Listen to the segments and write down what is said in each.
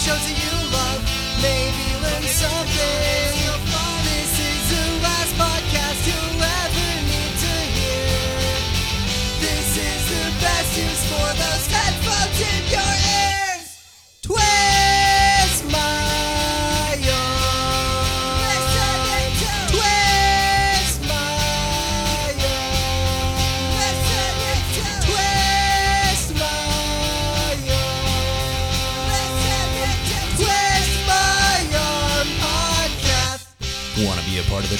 shows you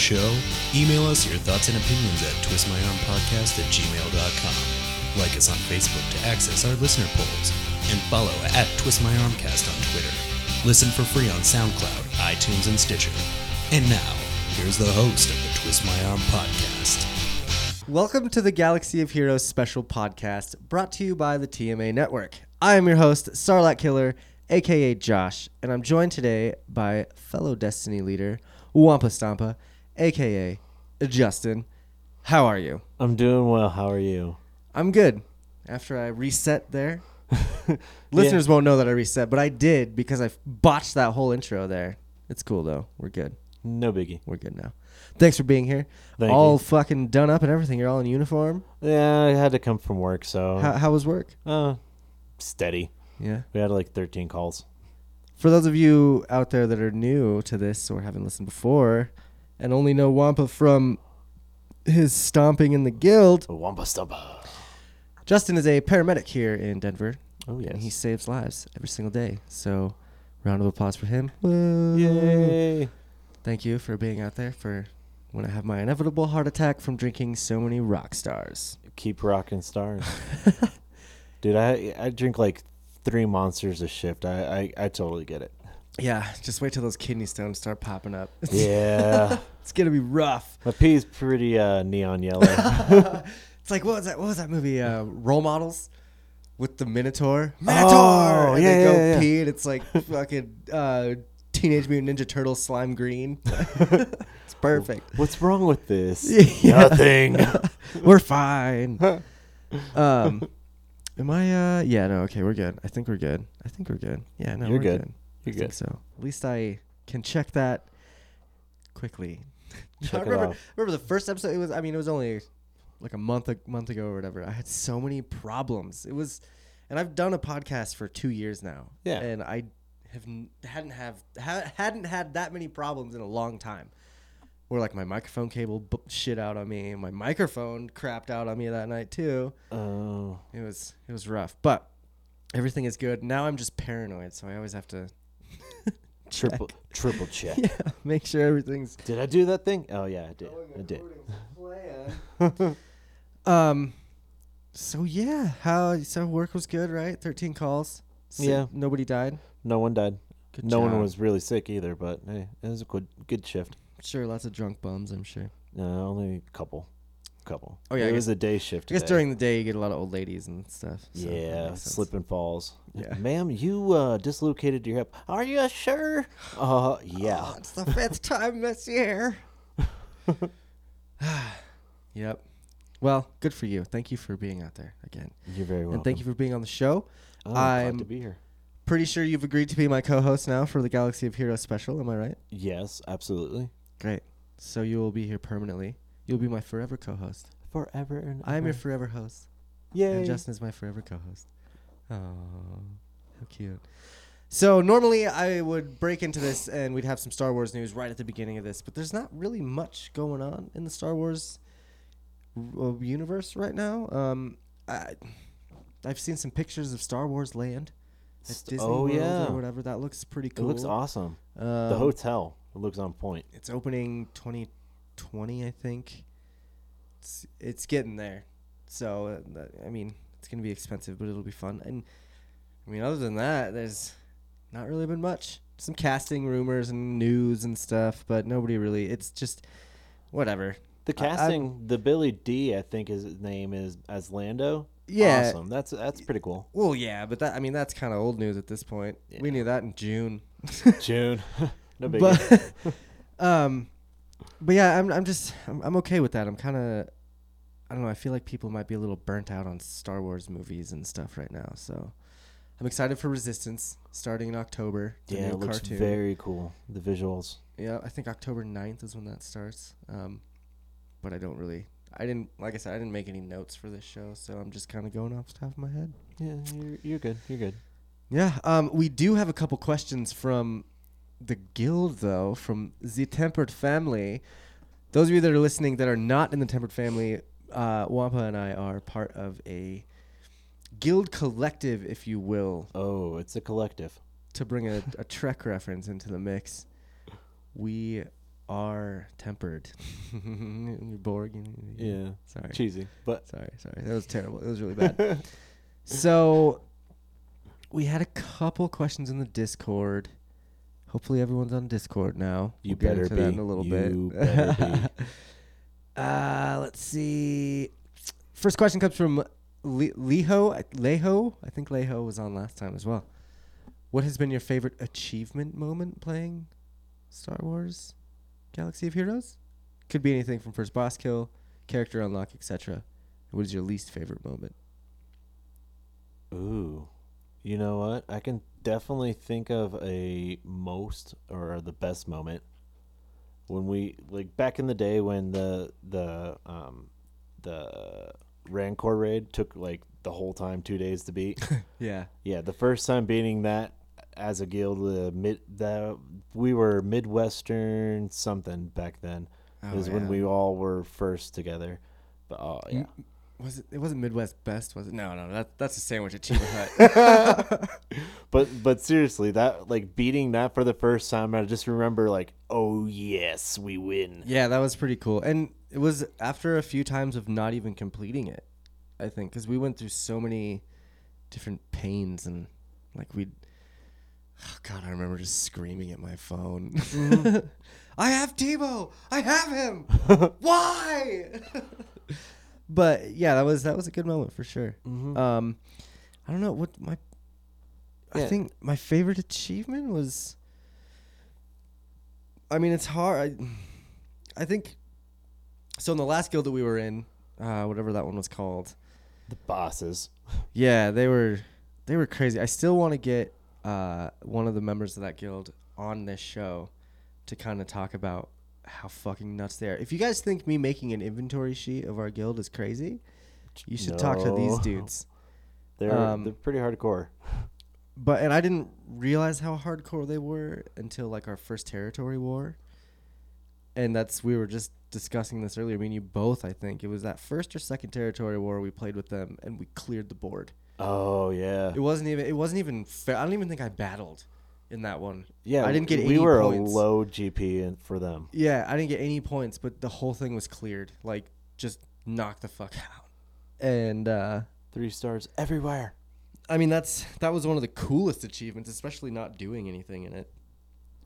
show? Email us your thoughts and opinions at twistmyarmpodcast at gmail.com. Like us on Facebook to access our listener polls. And follow at twistmyarmcast on Twitter. Listen for free on SoundCloud, iTunes, and Stitcher. And now, here's the host of the Twist My Arm podcast. Welcome to the Galaxy of Heroes special podcast brought to you by the TMA Network. I am your host, Sarlacc Killer, aka Josh, and I'm joined today by fellow Destiny leader, Wampa Stampa, aka Justin. How are you? I'm doing well. How are you? I'm good. After I reset there, listeners won't know that I reset, but I did because I botched that whole intro there. It's cool though. We're good. No biggie. We're good now. Thanks for being here. Thank all you. fucking done up and everything. You're all in uniform. Yeah, I had to come from work, so How, how was work? uh, steady. Yeah. We had like 13 calls. For those of you out there that are new to this or haven't listened before and only know Wampa from his stomping in the guild, wampa stumpa. Justin is a paramedic here in Denver. Oh yes. And he saves lives every single day. So, round of applause for him. Yay! Thank you for being out there for when I have my inevitable heart attack from drinking so many rock stars. Keep rocking stars, dude. I I drink like three monsters a shift. I I, I totally get it. Yeah, just wait till those kidney stones start popping up. Yeah, it's gonna be rough. my pee's pretty uh, neon yellow. It's like what was that? What was that movie? Uh, Role Models with the Minotaur. Minotaur. Oh, and yeah, they go yeah, yeah. pee, and it's like fucking uh, Teenage Mutant Ninja Turtle slime green. it's perfect. What's wrong with this? Yeah. Nothing. We're fine. um, am I? Uh, yeah. No. Okay. We're good. I think we're good. I think we're good. Yeah. No. You're we're good. good. You're I think so. At least I can check that quickly. Check I it remember, off. remember the first episode. It was. I mean, it was only like a month a month ago or whatever. I had so many problems. It was, and I've done a podcast for two years now. Yeah. And I have n- hadn't have ha- hadn't had that many problems in a long time. Where like my microphone cable b- shit out on me, my microphone crapped out on me that night too. Oh, It was it was rough, but everything is good. Now I'm just paranoid, so I always have to check. triple check. yeah, make sure everything's Did I do that thing? Oh yeah, I did. I did. um so yeah, how so work was good, right? 13 calls. Si- Yeah. Nobody died. No one died. Good no job. one was really sick either, but hey, it was a good good shift. Sure, lots of drunk bums, I'm sure. Uh, only a couple, couple. Oh, yeah, I it was a day shift. I guess today. during the day you get a lot of old ladies and stuff. so that yeah, makes sense. slip and falls. Yeah. ma'am, you uh, dislocated your hip. Are you sure? Uh, yeah. Oh, it's the fifth time this year. yep. Well, good for you. Thank you for being out there again. You're very welcome. And thank you for being on the show. Oh, I'm glad to be here. pretty sure you've agreed to be my co-host now for the Galaxy of Heroes special. Am I right? Yes, absolutely. Great. So you will be here permanently. You'll be my forever co-host. Forever and I'm your forever host, Yay. and Justin is my forever co-host. Oh, how cute. So normally I would break into this and we'd have some Star Wars news right at the beginning of this, but there's not really much going on in the Star Wars uh, universe right now. Um, I, I've seen some pictures of Star Wars Land at Disney oh, World yeah. or whatever. That looks pretty cool. It looks awesome. Um, the hotel it looks on point. It's opening 2020, I think. It's it's getting there. So uh, I mean, it's gonna be expensive, but it'll be fun. And I mean, other than that, there's not really been much. Some casting rumors and news and stuff, but nobody really. It's just whatever. The I- I- casting, the Billy D, I think his name is as Lando. Yeah. awesome. That's that's pretty cool. Well, yeah, but that I mean, that's kind of old news at this point. We knew that in June. June, no big. but um but yeah i'm i'm just i'm, I'm okay with that i'm kind of i don't know i feel like people might be a little burnt out on star wars movies and stuff right now so I'm excited for Resistance starting in October. Yeah, it looks cartoon. very cool. The visuals. Yeah, I think October 9th is when that starts. Um, but I don't really. I didn't, like I said, I didn't make any notes for this show, so I'm just kind of going off the top of my head. Yeah, you're, you're good. You're good. Yeah, um, we do have a couple questions from the guild, though, from the Tempered family. Those of you that are listening that are not in the Tempered family, uh, Wampa and I are part of a guild collective, if you will, Oh, it's a collective. to bring a, a Trek reference into the mix. We are tempered. You're Borg. Yeah. Sorry. Cheesy, but Sorry, sorry. That was terrible. It was really bad. so we had a couple questions in the Discord. Hopefully everyone's on Discord now. You we'll get better into that be. in a little You bit. better uh, let's see. First question comes from Le- Leho. Leho. I think Leho was on last time as well. What has been your favorite achievement moment playing Star Wars Galaxy of Heroes? Could be anything from first boss kill, character unlock, etc. What is your least favorite moment? Ooh. You know what? I can definitely think of a most or the best moment when we like back in the day when the the um the Rancor raid took like the whole time 2 days to beat. Yeah. yeah, the first time beating that as a guild uh, mid that we were Midwestern something back then. Oh, is when we all were first together. But oh yeah. Was it? It wasn't Midwest Best, was it? No, no, that that's a sandwich at Cheba Hut. But but seriously, that like beating that for the first time, I just remember like, oh yes, we win. yeah, that was pretty cool, and it was after a few times of not even completing it. I think because we went through so many different pains and like we. Oh God, I remember just screaming at my phone. Mm-hmm. I have Tebow. I have him. Why? But yeah, that was that was a good moment for sure. Um, I don't know what my. I think my favorite achievement was. I mean, it's hard. I, I think. So in the last guild that we were in, uh, whatever that one was called, The bosses. yeah, they were they were crazy. I still want to get uh, one of the members of that guild on this show to kind of talk about how fucking nuts they are. If you guys think me making an inventory sheet of our guild is crazy, you should talk to these dudes. They're Um, they're pretty hardcore. But and I didn't realize how hardcore they were until like our first territory war. And that's we were just discussing this earlier. I mean, you both. I think it was that first or second territory war we played with them, and we cleared the board. Oh yeah. It wasn't even. It wasn't even fair. I don't even think I battled in that one. Yeah, I didn't get we any were points. a low GP in, for them. Yeah, I didn't get any points, but the whole thing was cleared. Like, just knock the fuck out. And uh Three stars everywhere. I mean, that's that was one of the coolest achievements, especially not doing anything in it.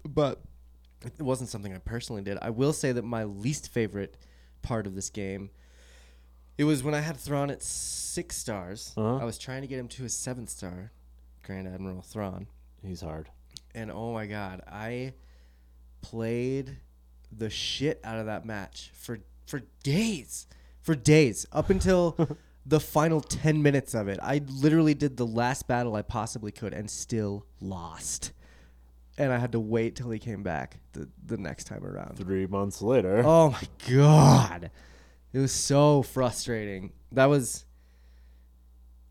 But it wasn't something I personally did. I will say that my least favorite part of this game, it was when I had Thrawn at six stars. Uh-huh. I was trying to get him to a seven star, Grand Admiral Thrawn, He's hard. And oh my god, I played the shit out of that match for for days, for days up until the final 10 minutes of it. I literally did the last battle I possibly could and still lost. And I had to wait till he came back the, the next time around. Three months later. Oh my god. It was so frustrating. That was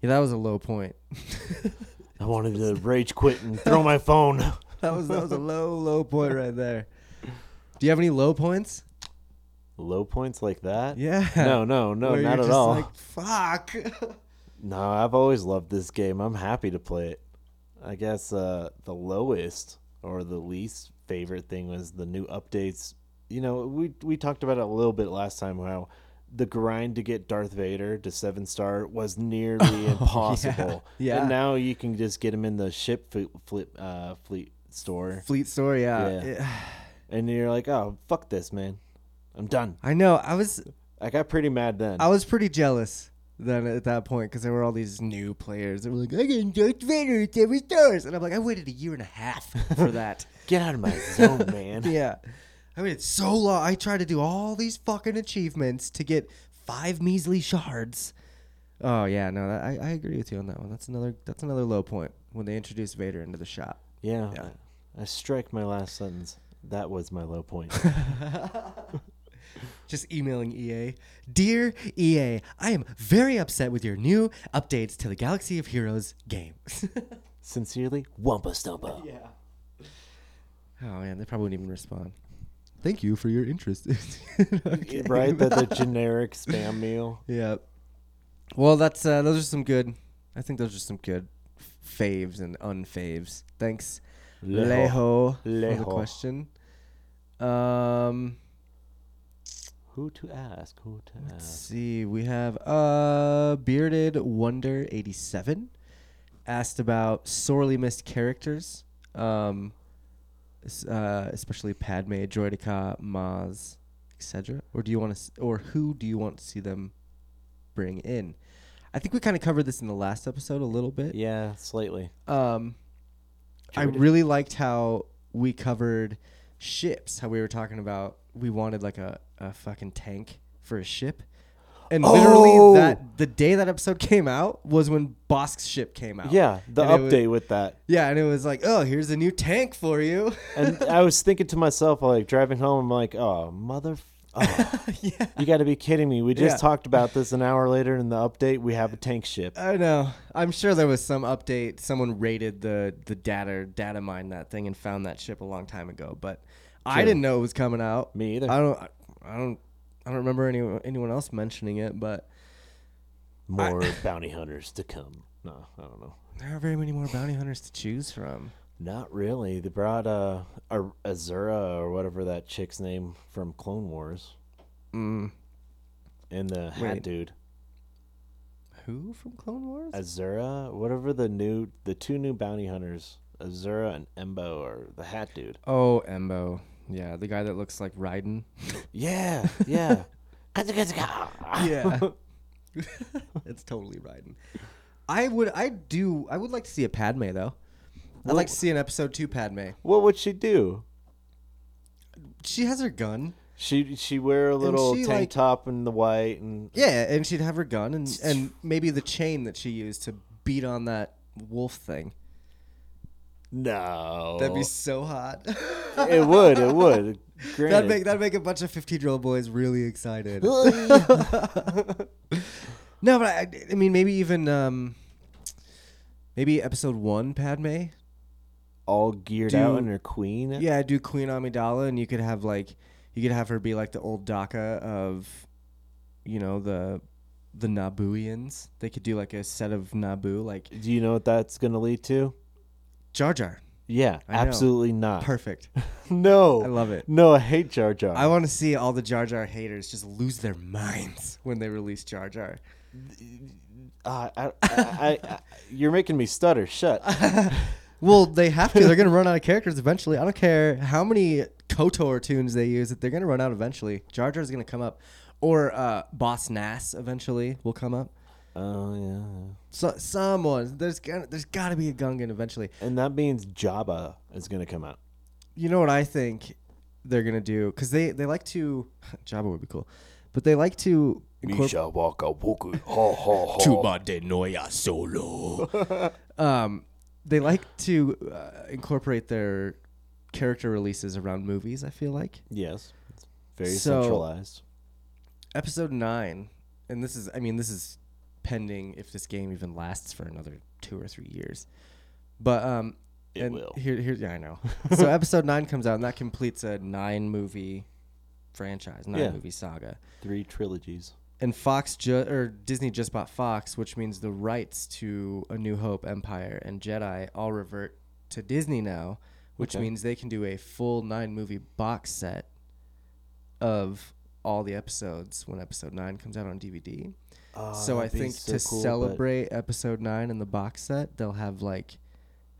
Yeah, that was a low point. I wanted to rage quit and throw my phone. That was that was a low low point right there. Do you have any low points? Low points like that? Yeah. No, no, no, Where not at just all. Like, fuck. No, I've always loved this game. I'm happy to play it. I guess uh, the lowest or the least favorite thing was the new updates. You know, we we talked about it a little bit last time how the grind to get Darth Vader to seven star was nearly impossible. yeah. And now you can just get him in the ship fleet, fleet, uh, fleet store, Fleet story, yeah. Yeah. It- and you're like, oh fuck this, man. I'm done. I know. I was I got pretty mad then. I was pretty jealous then at that point because there were all these new players that were like, I can Darth Vader at every stars, and I'm like, I waited a year and a half for that. Get out of my zone, man. yeah, I mean, it's so long. I tried to do all these fucking achievements to get five measly shards. Oh yeah, no, that, I I agree with you on that one. That's another that's another low point when they introduced Vader into the shop. Yeah. Yeah. I, I strike my last sentence. That was my low point. Just emailing EA. Dear EA, I am very upset with your new updates to the Galaxy of Heroes game. Sincerely, Wumpa Stumpa. yeah. Oh man, they probably wouldn't even respond. Thank you for your interest. Okay. Right? The, the generic spam meal. Yeah. Well, that's uh, those are some good. I think those are some good faves and unfaves. Thanks, Leho, for the question. Um, Who to ask? Who to let's ask? see. We have uh bearded wonder eighty seven asked about sorely missed characters. Um, uh, especially Padme, Droideka, Maz, etc. Or do you want to, or who do you want to see them bring in? I think we kind of covered this in the last episode a little bit. Yeah, slightly. Um, I really liked how we covered ships. How we were talking about we wanted like a, a fucking tank for a ship. And Oh! literally that the day that episode came out was when Bossk's ship came out. Yeah, the And it was- update with that. Yeah, and it was like, oh, here's a new tank for you. And I was thinking to myself, like driving home, I'm like, oh, mother. Oh, yeah. you got to be kidding me. We just Yeah. talked about this an hour later in the update. We have a tank ship. I know. I'm sure there was some update. Someone rated the the data data mine that thing and found that ship a long time ago. But I True. didn't know it was coming out. Me either. I don't. I don't. I don't remember anyone anyone else mentioning it. But More bounty hunters to come. No, I don't know. there aren't very many more bounty hunters to choose from. Not really. They brought uh, a Azura or whatever that chick's name from Clone Wars, Mm. and the hat dude Who from Clone Wars? Azura, whatever the new the two new bounty hunters, Azura and Embo, or the hat dude. oh, Embo. Yeah, the guy that looks like Raiden. Yeah, yeah. yeah. it's totally Raiden. I would. I do. I would like to see a Padme though. I'd like to see an episode two Padme. what would she do? She has her gun. She she wear a little she, tank like- top and the white and Yeah, and she'd have her gun and and maybe the chain that she used to beat on that wolf thing. No. That'd be so hot. it would. It would. that'd make that'd make a bunch of fifteen year old boys really excited. no, but I, I mean maybe even um, maybe episode one Padme. all geared Do- out in her queen. Yeah, do Queen Amidala, and you could have like you could have her be like the old Daka of, you know the, the Nabooians. They could do like a set of Naboo, like Do you know what that's gonna lead to? Jar Jar. Yeah, I know. absolutely not. Perfect. no, I love it. No, I hate Jar Jar. I want to see all the Jar Jar haters just lose their minds when they release Jar Jar. Uh, I, I, I, you're making me stutter. Shut. Well, they have to. They're gonna run out of characters eventually. I don't care how many Kotor toons they use. That they're gonna run out eventually. Jar Jar's gonna come up, or uh, Boss Nass eventually will come up. Oh yeah. So someone there's gonna there's got to be a Gungan eventually. And that means Jabba is gonna come out. You know what I think they're gonna do? Because they they like to Jabba would be cool, but they like to incorporate waka woku. Ha ha ha. de Noya Solo. um, they like to uh, incorporate their character releases around movies. I feel like Yes. It's very So- centralized. episode nine, and this is I mean this is pending if this game even lasts for another two or three years. But um, It and will. Here, here, yeah, I know. so episode nine comes out, and that completes a nine movie franchise, nine Yeah. movie saga. Three trilogies. And Fox ju- or Disney just bought Fox, which means the rights to A New Hope, Empire, and Jedi all revert to Disney now, which Okay. means they can do a full nine movie box set of all the episodes when episode nine comes out on DVD. So I think so to cool, celebrate episode nine in the box set, they'll have like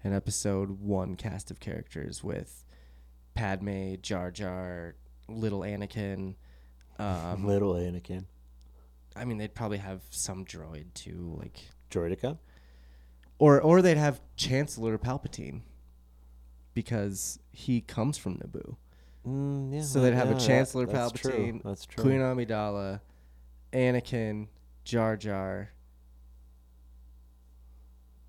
an episode one cast of characters with Padme, Jar Jar, little Anakin. Um, Little Anakin. I mean, they'd probably have some droid too, like, Droideka. or or they'd have Chancellor Palpatine because he comes from Naboo. Mm, yeah, So they'd have yeah, a that- Chancellor that's Palpatine, True. That's true. Queen Amidala, Anakin, Jar Jar.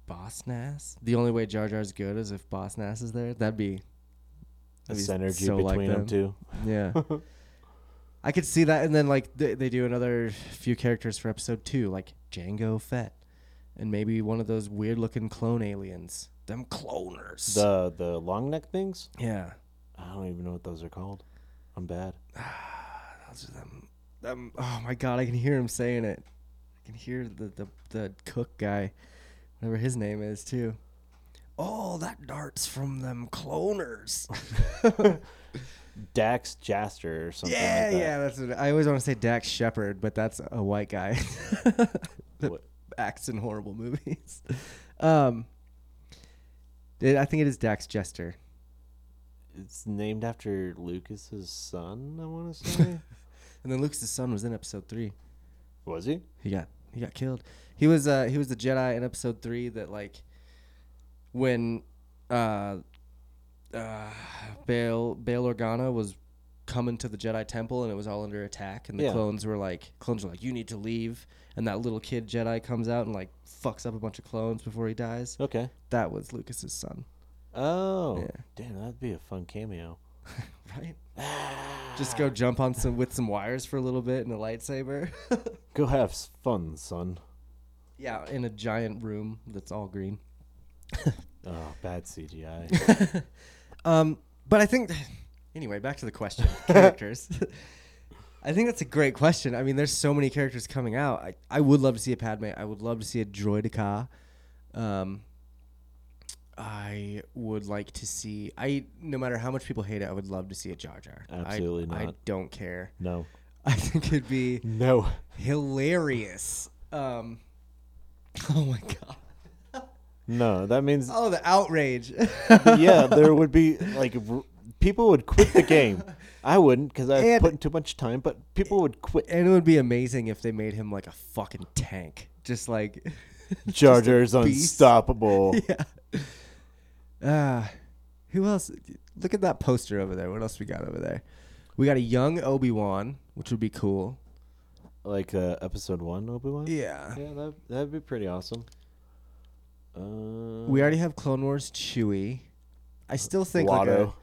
Boss Nass. The only way Jar Jar's good is if Boss Nass is there. That'd be be synergy so like between them them. two. Yeah. I could see that, and then like they, they do another few characters for episode two, like Jango Fett, and maybe one of those weird looking clone aliens. Them cloners. The the long neck things. yeah. I don't even know what those are called. I'm bad. Those are them. Them. Oh my god, I can hear him saying it. Can hear the the, the cook guy, whatever his name is too. Oh, that darts from them cloners. Dax Jaster or something. yeah, like that. yeah, that's what I always want to say. Dax Shepard, but that's a white guy that What- acts in horrible movies. Um, it- I think it is Dax Jester. It's named after Lucas's son. I want to say. And then Lucas' son was in episode three. Was he? He got he got killed. He was uh he was the Jedi in episode three that like when uh uh Bail Bail Organa was coming to the Jedi temple and it was all under attack and the Yeah. clones were like clones were like, You need to leave and that little kid Jedi comes out and like fucks up a bunch of clones before he dies. Okay. That was Lucas's son. Oh, Yeah. damn, that'd be a fun cameo. Right? Just go jump on some with some wires for a little bit and a lightsaber. Go have fun, son. yeah, in a giant room that's all green. Oh, bad CGI. Um, but I think anyway, back to the question, characters. I think that's a great question. I mean, there's so many characters coming out. I, I would love to see a Padme. I would love to see a Droideka. Um, I would like to see. I no matter how much people hate it, I would love to see a Jar Jar. Absolutely I not. I don't care. no. I think it'd be No. hilarious. Um, oh my god. No. That means Oh, the outrage. yeah, there would be like r- people would quit the game. I wouldn't because I put in too much time, but people would quit. And it would be amazing if they made him like a fucking tank. Just like Jar Jar's unstoppable. Yeah. Ah, who else? Look at that poster over there. What else we got over there? We got a young Obi Wan, which would be cool. Like uh, episode one, Obi Wan. Yeah. Yeah, that that'd be pretty awesome. Uh, We already have Clone Wars Chewie. I still think like a, Watto.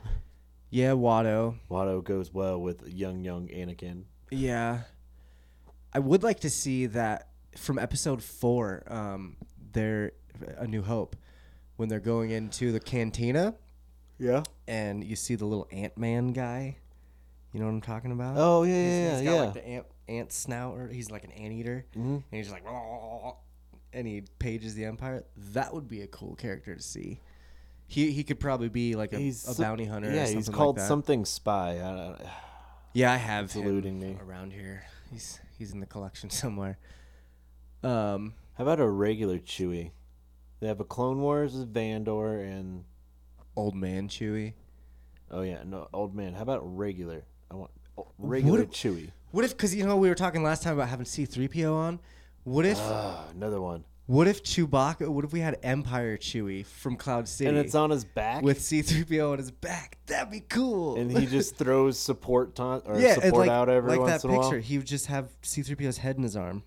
yeah Watto. Watto goes well with young, young Anakin. Yeah. I would like to see that from episode four, um, there a New Hope, when they're going into the cantina Yeah. and you see the little Ant Man guy. You know what I'm talking about? Oh yeah, He's- yeah, he's yeah. got like the ant ant snout, or he's like an anteater, Mhm. and he's like, and he pages the Empire. That would be a cool character to see. He he could probably be like a, He's a bounty hunter. Yeah, or something he's called like something spy. I don't, Yeah, I have him eluding me. around here. He's he's in the collection somewhere. Um, how about a regular Chewie? They have a Clone Wars with Vandor and old man Chewie. oh yeah, no old man. How about regular? I want regular if- Chewie. What if? Because you know we were talking last time about having C three PO on. What if? Ah, another one. what if Chewbacca? What if we had Empire Chewie from Cloud City? And it's on his back. with C3PO on his back. That'd be cool. and he just throws support taunt or yeah, support like, out every like once that in a picture. while. He would just have C3PO's head in his arm.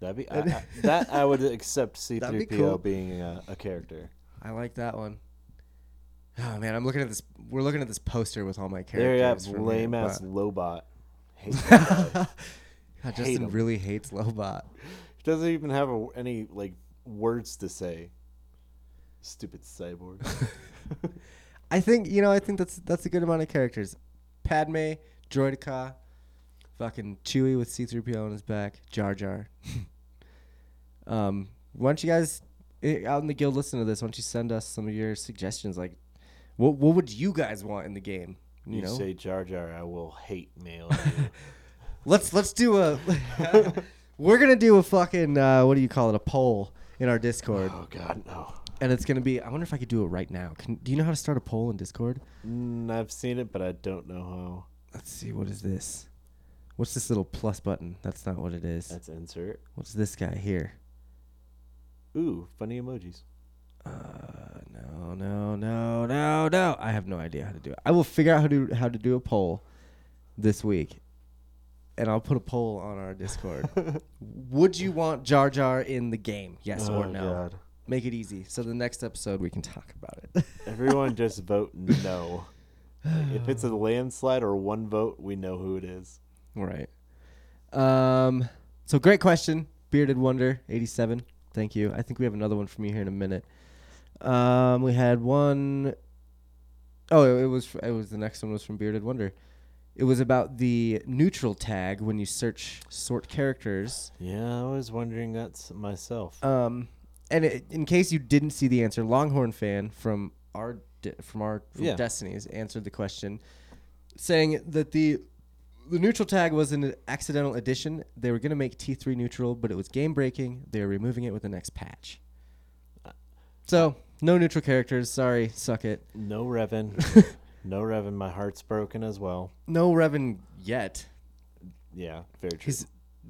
That'd be I, I, that I would accept C That'd three be PO cool. being a, a character. I like that one. Oh man, I'm looking at this. We're looking at this poster with all my characters. There you have characters. from lame here, ass but- Lobot. Hate that. God, hate Justin him. really hates Lobot. He doesn't even have a, any like words to say. Stupid cyborg. I think you know. I think that's that's a good amount of characters. Padme, Droideka, fucking Chewie with C-3PO on his back, Jar Jar. um, why don't you guys eh, out in the guild listen to this? Why don't you send us some of your suggestions? Like, what what would you guys want in the game? You, you know, say Jar Jar, I will hate mail. let's let's do a. we're gonna do a fucking uh, what do you call it? A poll in our Discord, oh God, no. and it's gonna be. I wonder if I could do it right now. Can do you know how to start a poll in Discord? Mm, I've seen it, but I don't know how. Let's see, what is this? What's this little plus button? That's not what it is. That's insert. What's this guy here? Ooh, funny emojis. Uh, no, no, no, no, no. I have no idea how to do it. I will figure out how to how to do a poll this week, and I'll put a poll on our Discord. Would you want Jar Jar in the game? Yes or Oh, no? God. make it easy. So the next episode we can talk about it. Everyone just vote no. Like, if it's a landslide or one vote, we know who it is. Right. Um. So great question, bearded wonder eighty seven. Thank you. I think we have another one from you here in a minute. Um. We had one Oh, it it was. It was the next one was from Bearded Wonder. It was about the neutral tag when you search sort characters. Yeah, I was wondering that myself. Um, and it, in case you didn't see the answer, Longhorn fan from our de- from our from Yeah. Destinies answered the question, saying that the the neutral tag was an accidental addition. They were going to make T three neutral, but it was game breaking. They are removing it with the next patch. So no neutral characters. Sorry, suck it. No Revan. no Revan. My heart's broken as well. No Revan yet. Yeah, very true. He's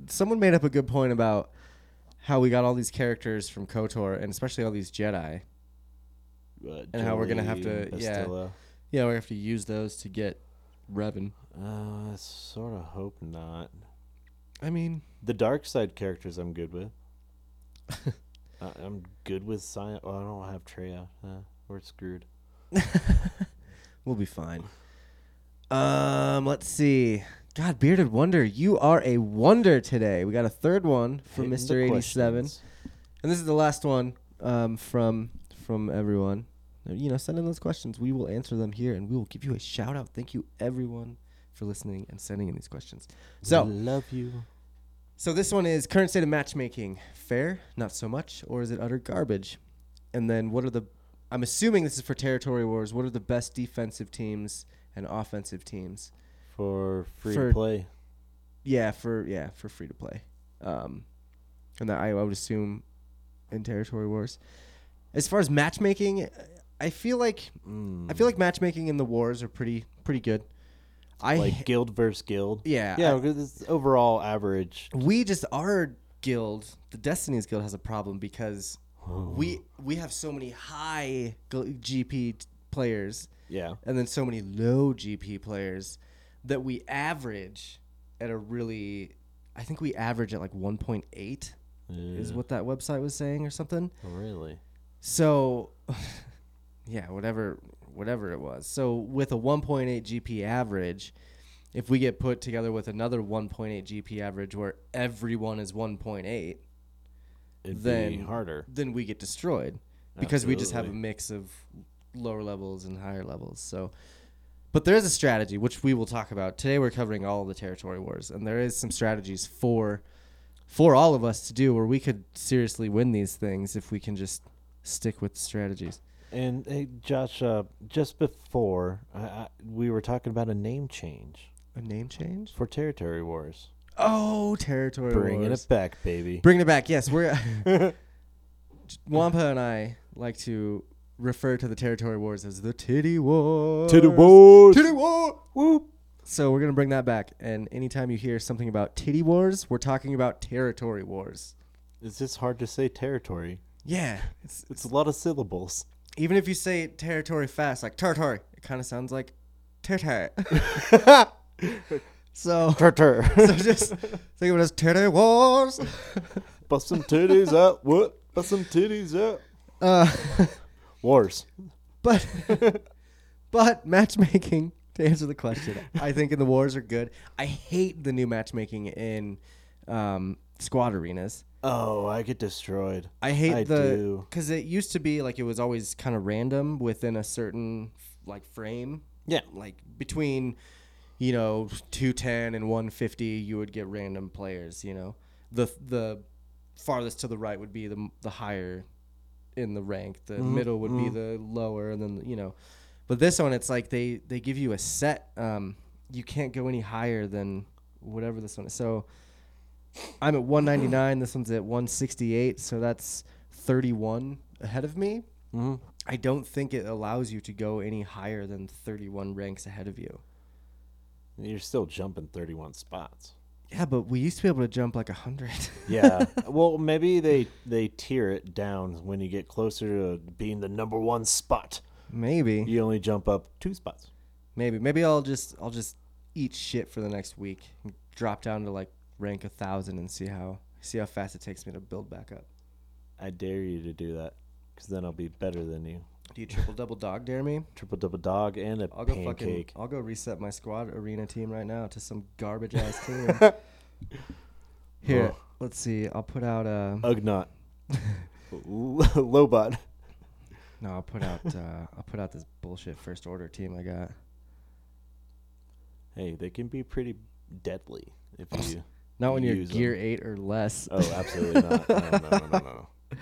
someone made up a good point about how we got all these characters from KOTOR and especially all these Jedi. Uh, and how we're gonna have Jolee, to- yeah. Yeah, we have to use those to get Revan. Uh, I sort of hope not. I mean, The dark side characters I'm good with. I I'm good with science. Oh, I don't have Treya. Uh, we're screwed. we'll be fine. Um, let's see. God, bearded wonder, you are a wonder today. We got a third one from Hitting Mister Eighty Seven, questions. and this is the last one um, from from everyone. You know, send in those questions. We will answer them here, and we will give you a shout out. Thank you, everyone, for listening and sending in these questions. So, love you. So this one is current state of matchmaking. Fair, not so much, or is it utter garbage? And then what are the I'm assuming this is for territory wars. What are the best defensive teams and offensive teams? For free For- to play. Yeah, for yeah, for free to play. Um and that I, I would assume in territory wars. As far as matchmaking, I feel like I feel hmm. like matchmaking in the wars are pretty pretty good. I like guild versus guild. yeah, Yeah, I- because it's overall average. we just our guild, the Destiny's guild, has a problem because we we have so many high GP players Yeah. and then so many low GP players that we average at a really, I think we average at like 1.8 is what that website was saying or something. Oh, really? So, yeah, whatever whatever it was. So with a 1.8 GP average, if we get put together with another 1.8 GP average where everyone is 1.8, It'd then be harder. then we get destroyed because we just have a mix of lower levels and higher levels. So, but there is a strategy which we will talk about today. We're covering all the territory wars, and there is some strategies for for all of us to do where we could seriously win these things if we can just stick with strategies. And hey, Josh, uh, just before I, I, we were talking about a name change A name change? for territory wars. Oh, territory Bringing wars. it back, baby. Bringing it back. Yes, we're Wampa and I like to refer to the territory wars as the titty wars. Titty Wars. Titty war. Whoop. So we're gonna bring that back. And anytime you hear something about titty wars, we're talking about territory wars. It's just hard to say territory. Yeah, it's, It's a lot of syllables. Even if you say territory fast, like territory, it kind of sounds like territory. so, Turtur. so just think of it as titty wars. Bust some titties out. What? Bust some titties out. Uh, Wars. but but matchmaking to answer the question, I think in the wars are good. I hate the new matchmaking in um, squad arenas. Oh, I get destroyed. I hate I the do. because it used to be like it was always kind of random within a certain like frame. Yeah. Like between, you know, two ten and one fifty, you would get random players. You know, the the farthest to the right would be the the higher in the rank. The Mm-hmm, middle would be the lower, and then you know. But this one, it's like they they give you a set. Um, you can't go any higher than whatever this one is. So I'm at 199. This one's at 168. So that's 31 ahead of me. Mhm. I don't think it allows you to go any higher than 31 ranks ahead of you. You're still jumping 31 spots. Yeah, but we used to be able to jump like 100. Yeah. well, maybe they they tear it down when you get closer to being the number one spot. maybe. You only jump up two spots. Maybe. Maybe I'll just I'll just eat shit for the next week and drop down to like rank a 1000 and see how see how fast it takes me to build back up. I dare you to do that. because then I'll be better than you. Do you triple double dog dare me? Triple double dog and a I'll go fucking. pancake. I'll go reset my squad arena team right now to some garbage ass team. Here, Oh. let's see. I'll put out a uh Ugnaught. Lobot. no. I'll put out uh I'll put out this bullshit first order team I got. Hey, they can be pretty deadly if you. Not when you're use gear eight or less. Oh, absolutely not. No, no, no, no, no.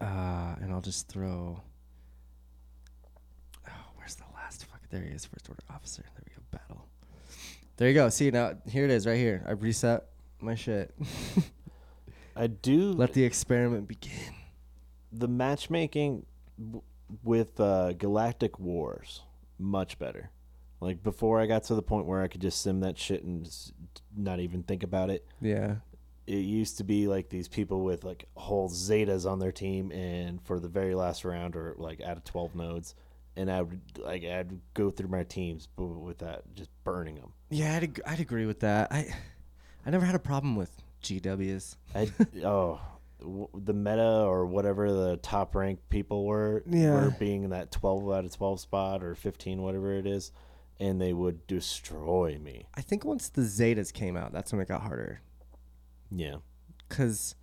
Uh, and I'll just throw. Oh, where's the last fuck? There he is, first order officer. There we go, battle. There you go. See now, here it is, right here. I reset my shit. I do. Let the experiment begin. the matchmaking w- with uh, Galactic Wars much better. Like before, I got to the point where I could just sim that shit and not even think about it. Yeah. It used to be like these people with like whole Zetas on their team, and for the very last round, or like out of twelve nodes, and I would like I'd go through my teams, with that, just burning them. Yeah, I'd, ag- I'd agree with that. I I never had a problem with GWs. I oh the meta or whatever the top ranked people were Yeah. were being in that 12 out of 12 spot or 15 whatever it is and they would destroy me I think once the Zetas came out, that's when it got harder. yeah Cause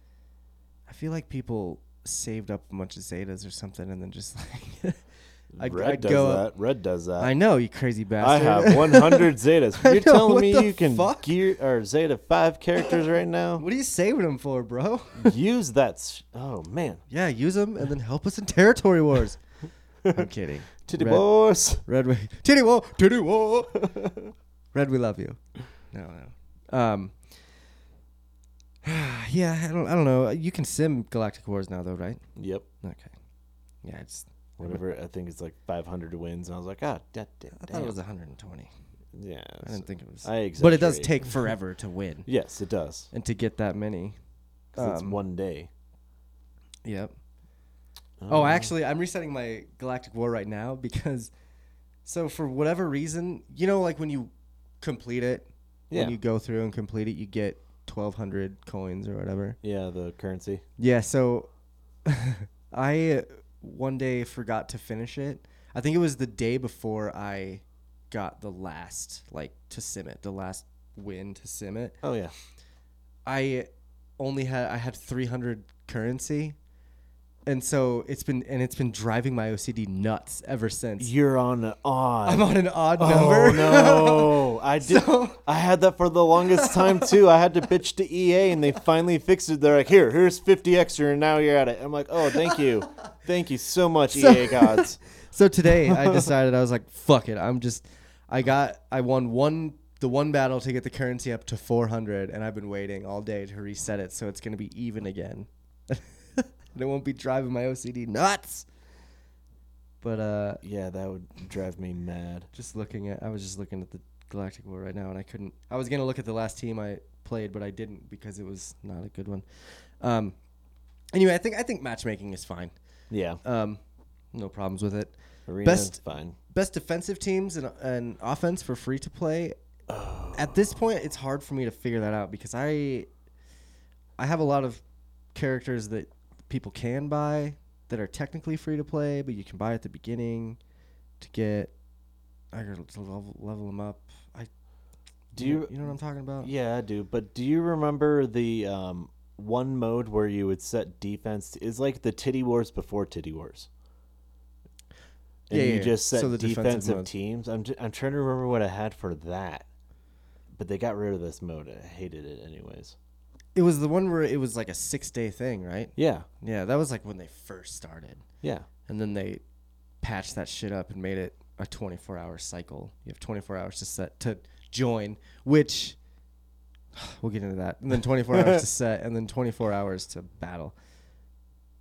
I feel like people saved up a bunch of Zetas or something, and then just like I'd, red I'd does go. that red does that I know you crazy bastard. I have 100 zetas you're know, telling me you can fuck? gear or zeta 5 characters right now What are you saving them for, bro? use that s- oh man yeah, use them and then help us in territory wars. I'm kidding. Titty Red- boss Red, we titty war, titty war. Red, we love you. No, no. Um. Yeah, I don't. I don't know. You can sim Galactic Wars now, though, right? yep Okay. Yeah, it's. whatever I think it's like 500 wins and I was like ah da, da, I thought it was 120. yeah I didn't think it was. I but it does take forever to win yes it does and to get that many. 'Cause it's Um, one day Yep. Oh, Um, actually, I'm resetting my Galactic War right now because, so for whatever reason, you know, like when you complete it, Yeah. when you go through and complete it, you get 1,200 coins or whatever. Yeah, the currency. Yeah. So, I uh, one day forgot to finish it. I think it was the day before I got the last like to sim it, the last win to sim it. Oh yeah. I only had I had 300 currency. And so it's been and it's been driving my OCD nuts ever since. You're on an odd. I'm on an odd oh number. no! I did. So- I had that for the longest time too. I had to bitch to EA, and they finally fixed it. They're like, "Here, here's 50 extra, and now you're at it." I'm like, "Oh, thank you, thank you so much, So- EA gods." so today I decided I was like, fuck it. I'm just I got I won one the one battle to get the currency up to 400 and I've been waiting all day to reset it so it's going to be even again. And it won't be driving my OCD nuts. But uh Yeah, that would drive me mad. just looking at I was just looking at the Galactic War right now and I couldn't I was gonna look at the last team I played but I didn't because it was not a good one. Um anyway, I think I think matchmaking is fine. Yeah, Um no problems with it. Arena's Best- fine. Best defensive teams and, and offense for free to play. At this point it's hard for me to figure that out because I I have a lot of characters that people can buy that are technically free to play, but you can buy at the beginning to get I gotta level, level them up. I Do you you? know what I'm talking about? Yeah, I do. But do you remember the um, one mode where you would set defense? Is like the Titty Wars before Titty Wars. And Yeah, you yeah, just set so the defensive defensive, teams. I'm, j- I'm trying to remember what I had for that. But they got rid of this mode. I hated it anyways. It was the one where it was like a six day thing, right? Yeah. Yeah, that was like when they first started. Yeah. and then they patched that shit up and made it a 24 hour cycle. You have 24 hours to set to join, which we'll get into that. And then 24 hours to set, and then 24 hours to battle.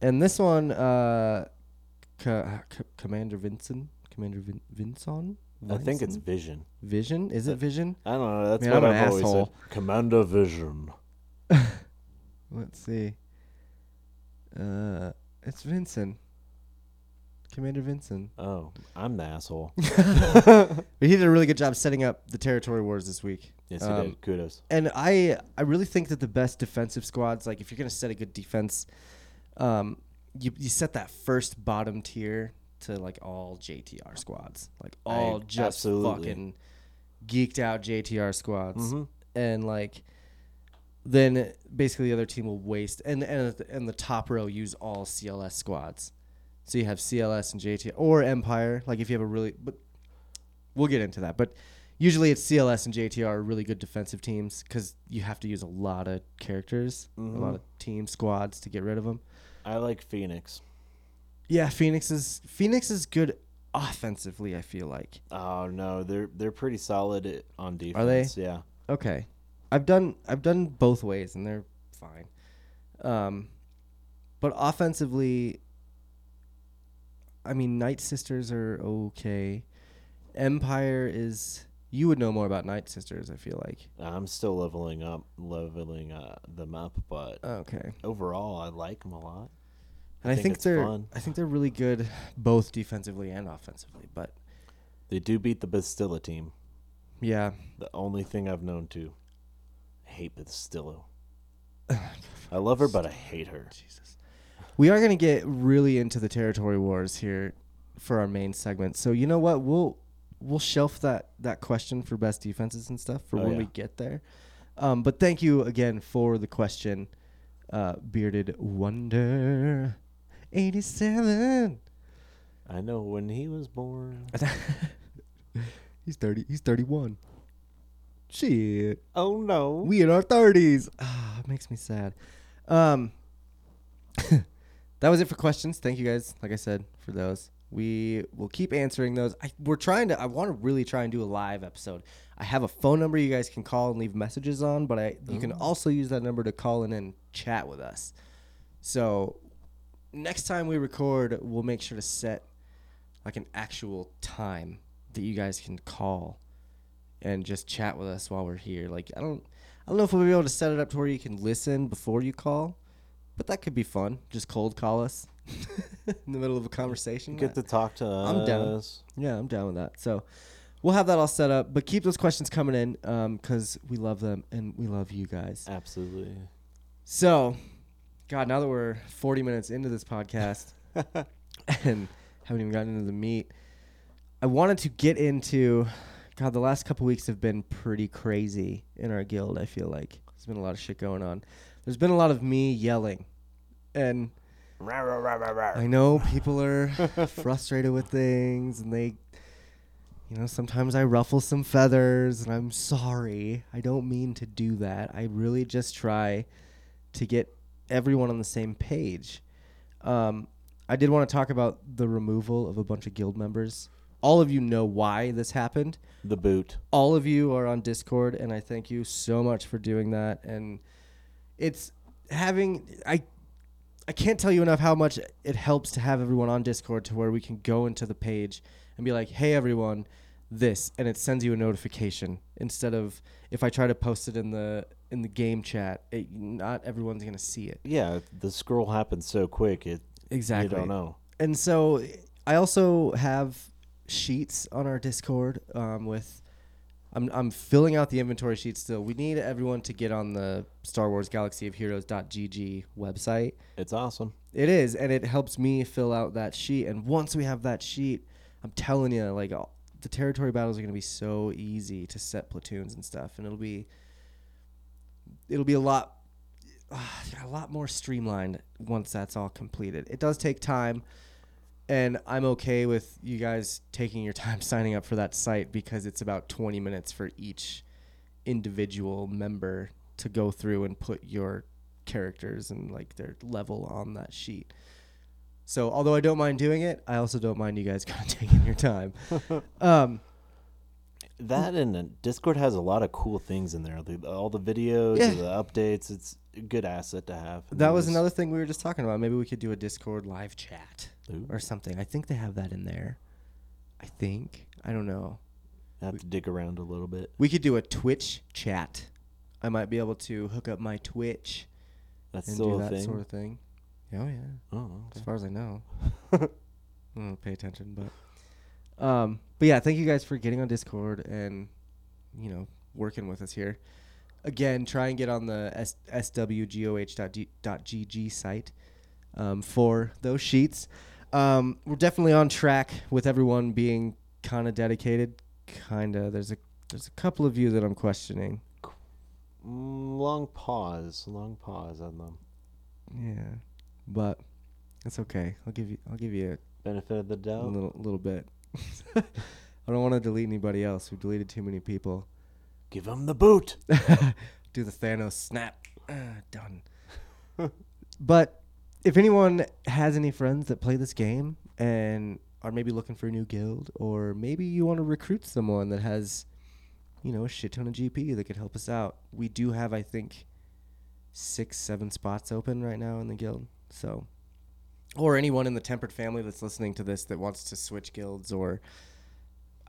And this one, uh, Co- Co- Commander Vincent, Commander Vin- Vinson. I think it's Vision. Vision. Is it Vision? I don't know. That's Man, what I'm I've always asshole. said. Commander Vision. Let's see. Uh, it's Vincent. Commander Vincent. Oh, I'm the asshole. But he did a really good job setting up the territory wars this week. Yes, he Um, did. Kudos. And I I really think that the best defensive squads, like if you're gonna set a good defense, um, you you set that first bottom tier to like all JTR squads, like all just absolutely. fucking geeked out JTR squads, Mhm. and like then basically the other team will waste and and and the top row use all CLS squads. So you have CLS and JTR or Empire. Like if you have a really, but we'll get into that. But usually it's CLS and JTR are really good defensive teams because you have to use a lot of characters, a lot of mm-hmm. team squads to get rid of them. I like Phoenix. Yeah, Phoenix is Phoenix is good offensively. I feel like. Oh no, they're they're pretty solid eh, on defense. Are they? Yeah. Okay, I've done I've done both ways and they're fine. Um, but offensively, I mean, Night Sisters are okay. Empire is you would know more about Night Sisters. I feel like. I'm still leveling up, leveling uh, them up, but Okay, overall, I like them a lot. and I think think, they're fun. I think they're really good both defensively and offensively. But They do beat the Bastila team. yeah, The only thing I've known to. I hate Bastila. I love her, but I hate her. Jesus. We are going to get really into the territory wars here for our main segment. So you know what? We'll we'll shelf that that question for best defenses and stuff for Oh, when yeah. we get there. Um, but thank you again for the question, uh, bearded wonder, eighty seven. I know when he was born. he's thirty. He's thirty one. Shit. Oh no. We in our thirties. Ah, it makes me sad. Um, that was it for questions. Thank you guys. Like I said, for those, we will keep answering those. I, we're trying to. I want to really try and do a live episode. I have a phone number you guys can call and leave messages on, but I you can also use that number to call in and chat with us. So next time we record, we'll make sure to set like an actual time that you guys can call and just chat with us while we're here. Like I don't I don't know if we'll be able to set it up to where you can listen before you call, but that could be fun. Just cold call us in the middle of a conversation. You get to talk to us. I'm down. yeah, I'm down with that. So we'll have that all set up, but keep those questions coming in um, because we love them and we love you guys. Absolutely. So, God, now that we're 40 minutes into this podcast and haven't even gotten into the meat, I wanted to get into. God, the last couple weeks have been pretty crazy in our guild. I feel like there's been a lot of shit going on. There's been a lot of me yelling, and I know people are frustrated with things, and they, you know, sometimes I ruffle some feathers, and I'm sorry. I don't mean to do that. I really just try to get everyone on the same page. Um, I did want to talk about the removal of a bunch of guild members. All of you know why this happened. The boot. All of you are on Discord, and I thank you so much for doing that. And it's having I I can't tell you enough how much it helps to have everyone on Discord to where we can go into the page and be like, "Hey, everyone, this," and it sends you a notification instead of if I try to post it in the in the game chat. It, not everyone's gonna see it. Yeah, the scroll happens so quick. It Exactly. you don't know. And so I also have sheets on our Discord um, with. I'm, I'm filling out the inventory sheet still. We need everyone to get on the Star Wars Galaxy of Heroes.gg website. It's awesome. It is, and it helps me fill out that sheet. And once we have that sheet, I'm telling you, like all- the territory battles are going to be so easy to set platoons and stuff, and it'll be it'll be a lot a lot more streamlined once that's all completed. It does take time, and I'm okay with you guys taking your time signing up for that site because it's about 20 minutes for each individual member to go through and put your characters and like their level on that sheet. So although I don't mind doing it, I also don't mind you guys kind of taking your time. Um, That and Discord has a lot of cool things in there. The, all the videos, Yeah. the updates. It's a good asset to have. that was another thing we were just talking about. Maybe we could do a Discord live chat Ooh. or something. I think they have that in there. I think. I don't know. I Have to dig around a little bit. We could do a Twitch chat. I might be able to hook up my Twitch That's and do that thing. sort of thing. Oh yeah. oh, as far as I know. I don't pay attention, but um, but yeah, thank you guys for getting on Discord and you know working with us here. Again, try and get on the S- swgoh.g- dot gg site. um, for those sheets. Um, we're definitely on track with everyone being kind of dedicated. Kind of. There's a there's a couple of you that I'm questioning. Mm, long pause. Long pause on them. Yeah, but it's okay. I'll give you I'll give you a Benefit of the doubt. a little little bit. I don't want to delete anybody else. We've deleted too many people. Give them the boot. Do the Thanos snap. Ah, done. but if anyone has any friends that play this game and are maybe looking for a new guild, or maybe you want to recruit someone that has, you know, a shit ton of GP that could help us out, we do have, I think, six, seven spots open right now in the guild. So, or anyone in the Tempered family that's listening to this that wants to switch guilds, or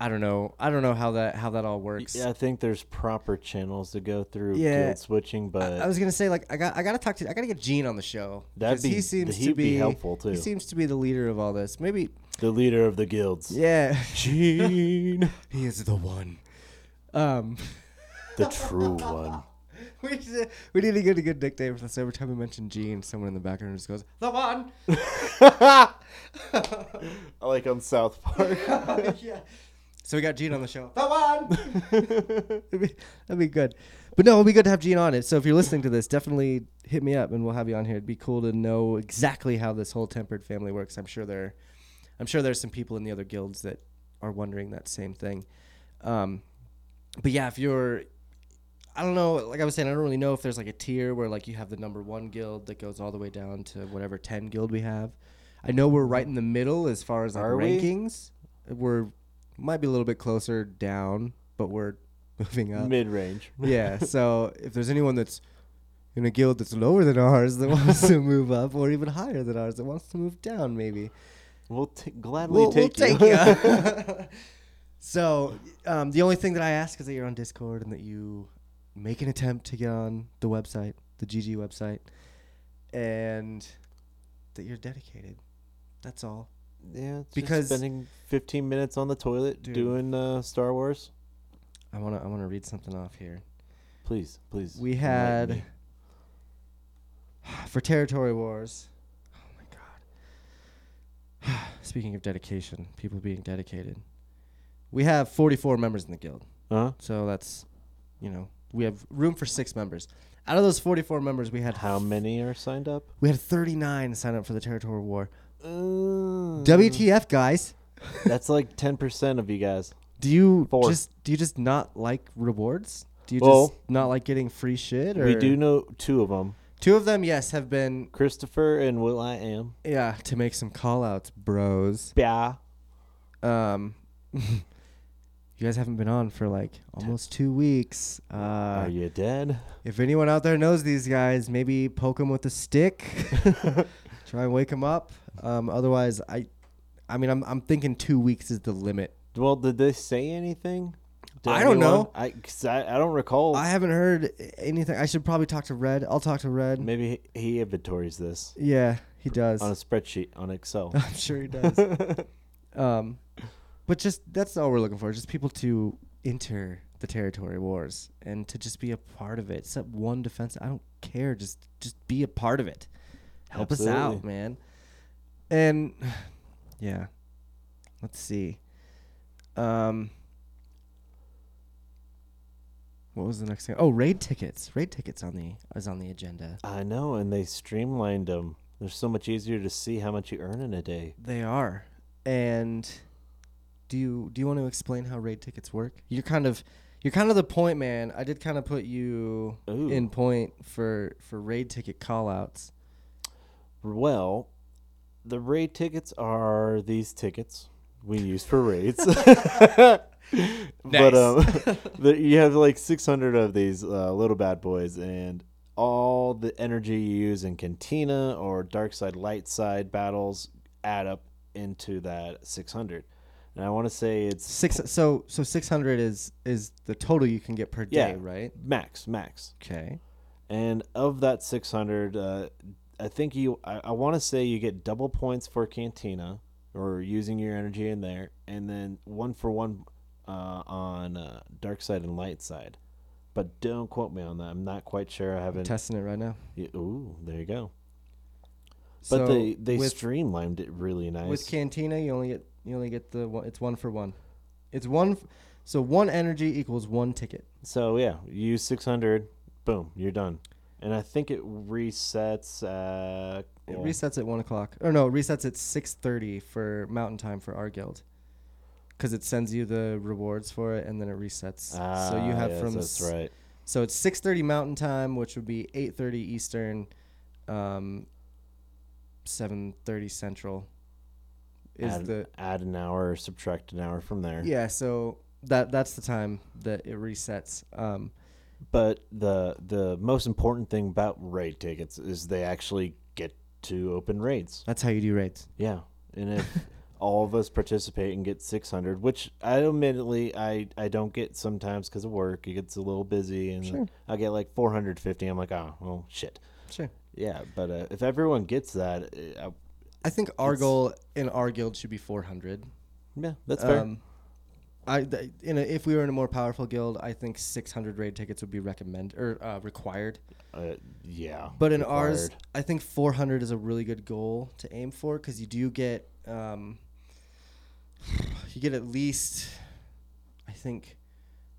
I don't know, I don't know how that how that all works. Yeah, I think there's proper channels to go through Yeah. guild switching, but I, I was gonna say like I got I gotta talk to I gotta get Gene on the show. Be- he seems to be be, helpful, too. He seems to be the leader of all this. Maybe the leader of the guilds. yeah, Gene, he is the one. Um, the true one. we should, we need to get a good nickname for this. Every time we mention Gene, someone in the background just goes the one. like on South Park. yeah. So we got Gene on the show. The one. that'd, be, that'd be good. But no, it'd be good to have Gene on it. So if you're listening to this, definitely hit me up and we'll have you on here. It'd be cool to know exactly how this whole tempered family works. I'm sure there, I'm sure there's some people in the other guilds that are wondering that same thing. Um, but yeah, if you're, I don't know. Like I was saying, I don't really know if there's like a tier where like you have the number one guild that goes all the way down to whatever ten guild we have. I know we're right in the middle as far as like Are we? rankings. We're might be a little bit closer down, but we're moving up. Mid range. yeah. So if there's anyone that's in a guild that's lower than ours that wants to move up, or even higher than ours that wants to move down, maybe We'll t- gladly we'll, take we'll you. take you. so um, the only thing that I ask is that you're on Discord and that you make an attempt to get on the website, the GG website, and that you're dedicated. That's all. Yeah, Because- spending 15 minutes on the toilet Dude. doing uh, Star Wars. I wanna I wanna read something off here. Please, please. We had for territory wars. Oh my god. Speaking of dedication, people being dedicated. We have 44 members in the guild. Uh-huh. So that's you know, we have room for 6 members. Out of those 44 members, we had How many are signed up? we had 39 sign up for the territory war. Uh, WTF, guys? That's like 10% of you guys. Do you Four. just do you just not like rewards? Do you Well, just not like getting free shit or We do know two of them Two of them, yes, have been Christopher and Will I Am. yeah, to make some call outs, bros. Yeah. Um, you guys haven't been on for like almost two weeks. Uh, Are you dead? if anyone out there knows these guys, maybe poke them with a stick. Try and wake them up. Um, otherwise, I, I mean, I'm I'm thinking two weeks is the limit. Well, did they say anything? To I don't anyone? know. I, 'cause I I don't recall. I haven't heard anything. I should probably talk to Red. I'll talk to Red. Maybe he, he inventories this Yeah, he does. on a spreadsheet on Excel. I'm sure he does. um, but just that's all we're looking for. Just people to enter the territory wars and to just be a part of it. Except one defense. I don't care. Just just be a part of it. Help us out, man. And yeah, let's see. Um, what was the next thing? Oh, raid tickets. Raid tickets on the is on the agenda. I know, and they streamlined them. They're so much easier to see how much you earn in a day. They are. And do you do you want to explain how raid tickets work? You're kind of you're kind of the point man. I did kind of put you Ooh. in point for for raid ticket callouts. Well, the raid tickets are these tickets we use for raids. But um, the, you have like 600 of these uh, little bad boys, and all the energy you use in Cantina or Dark Side Light Side battles add up into that 600. And I want to say it's Six so so 600 is is the total you can get per day, right? max, max. Okay. And of that 600, uh, I think you, I, I want to say you get double points for Cantina or using your energy in there, and then one for one uh, on uh, Dark Side and Light Side. But don't quote me on that. I'm not quite sure. I I'm haven't. testing it right now. y- ooh, there you go. But So they they with, streamlined it really nice. with Cantina, you only get you only get the one, it's one for one. It's one, f- so one energy equals one ticket. so yeah, you use six hundred, boom, you're done. And I think it resets. Uh, It well, resets at one o'clock. Or no, it resets at six thirty for Mountain Time for our guild. Because it sends you the rewards for it, and then it resets. so you ah, have yes, from That's s- right. So it's six thirty Mountain Time, which would be eight thirty Eastern, um, seven thirty Central. Is add, the add an hour, subtract an hour from there. yeah? So that that's the time that it resets. Um, But the the most important thing about raid tickets is they actually get to open raids. that's how you do raids. Yeah, and if all of us participate and get 600, which I admittedly I I don't get sometimes because of work. It gets a little busy, and Sure. I get like 450. I'm like, oh well, shit. Sure. Yeah, but uh, if everyone gets that, uh, I think our goal in our guild should be four hundred. yeah, that's fair. Um, I th- in a, if we were in a more powerful guild, I think 600 raid tickets would be recommend or uh, required. Uh, yeah, But in ours. I think 400 is a really good goal to aim for because you do get um, you get at least I think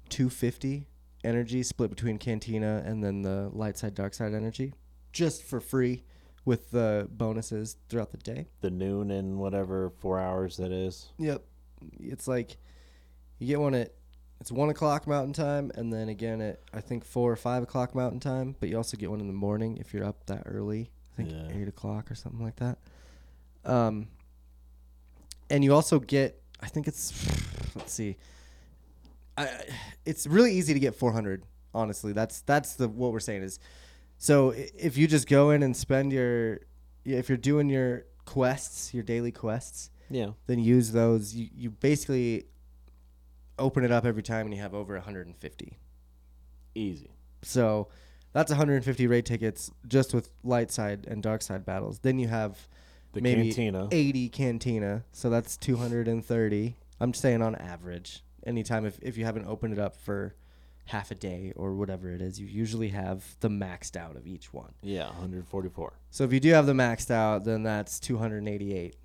250 energy split between Cantina and then the light side dark side energy just for free with the bonuses throughout the day. the noon and whatever four hours that is. Yep. It's like you get one at it's one o'clock mountain time and then again at I think four or five o'clock mountain time, but you also get one in the morning if you're up that early. I think Yeah. eight o'clock or something like that. Um and you also get I think it's let's see. I it's really easy to get 400 honestly. That's that's the what we're saying is so if you just go in and spend your if you're doing your quests, your daily quests, Yeah, then use those. You, you basically open it up every time and you have over 150. easy. So that's 150 raid tickets just with light side and dark side battles. Then you have The maybe cantina. 80 cantina. So that's 230. I'm saying on average. Anytime if, if you haven't opened it up for half a day or whatever it is, you usually have the maxed out of each one. Yeah, 144. So if you do have the maxed out, then that's 288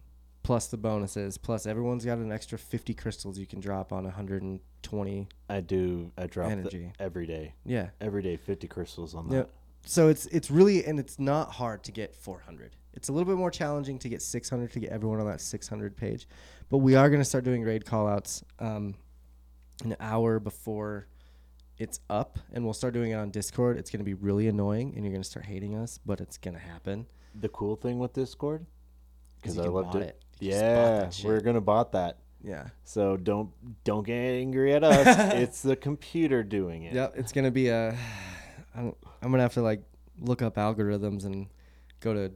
plus the bonuses plus everyone's got an extra 50 crystals you can drop on 120. I do. I drop Energy. every day. Yeah. Every day, 50 crystals on that. Yep. So it's it's really and it's not hard to get 400. It's a little bit more challenging to get 600 to get everyone on that 600 page, but we are going to start doing raid callouts um, an hour before it's up, and we'll start doing it on Discord. It's going to be really annoying, and you're going to start hating us, but it's going to happen. The cool thing with Discord, because I loved it. it. You just bot Yeah, we're gonna bot that. Yeah. So don't don't get angry at us. it's the computer doing it. Yep, it's gonna be a. I'm, I'm gonna have to like look up algorithms and go to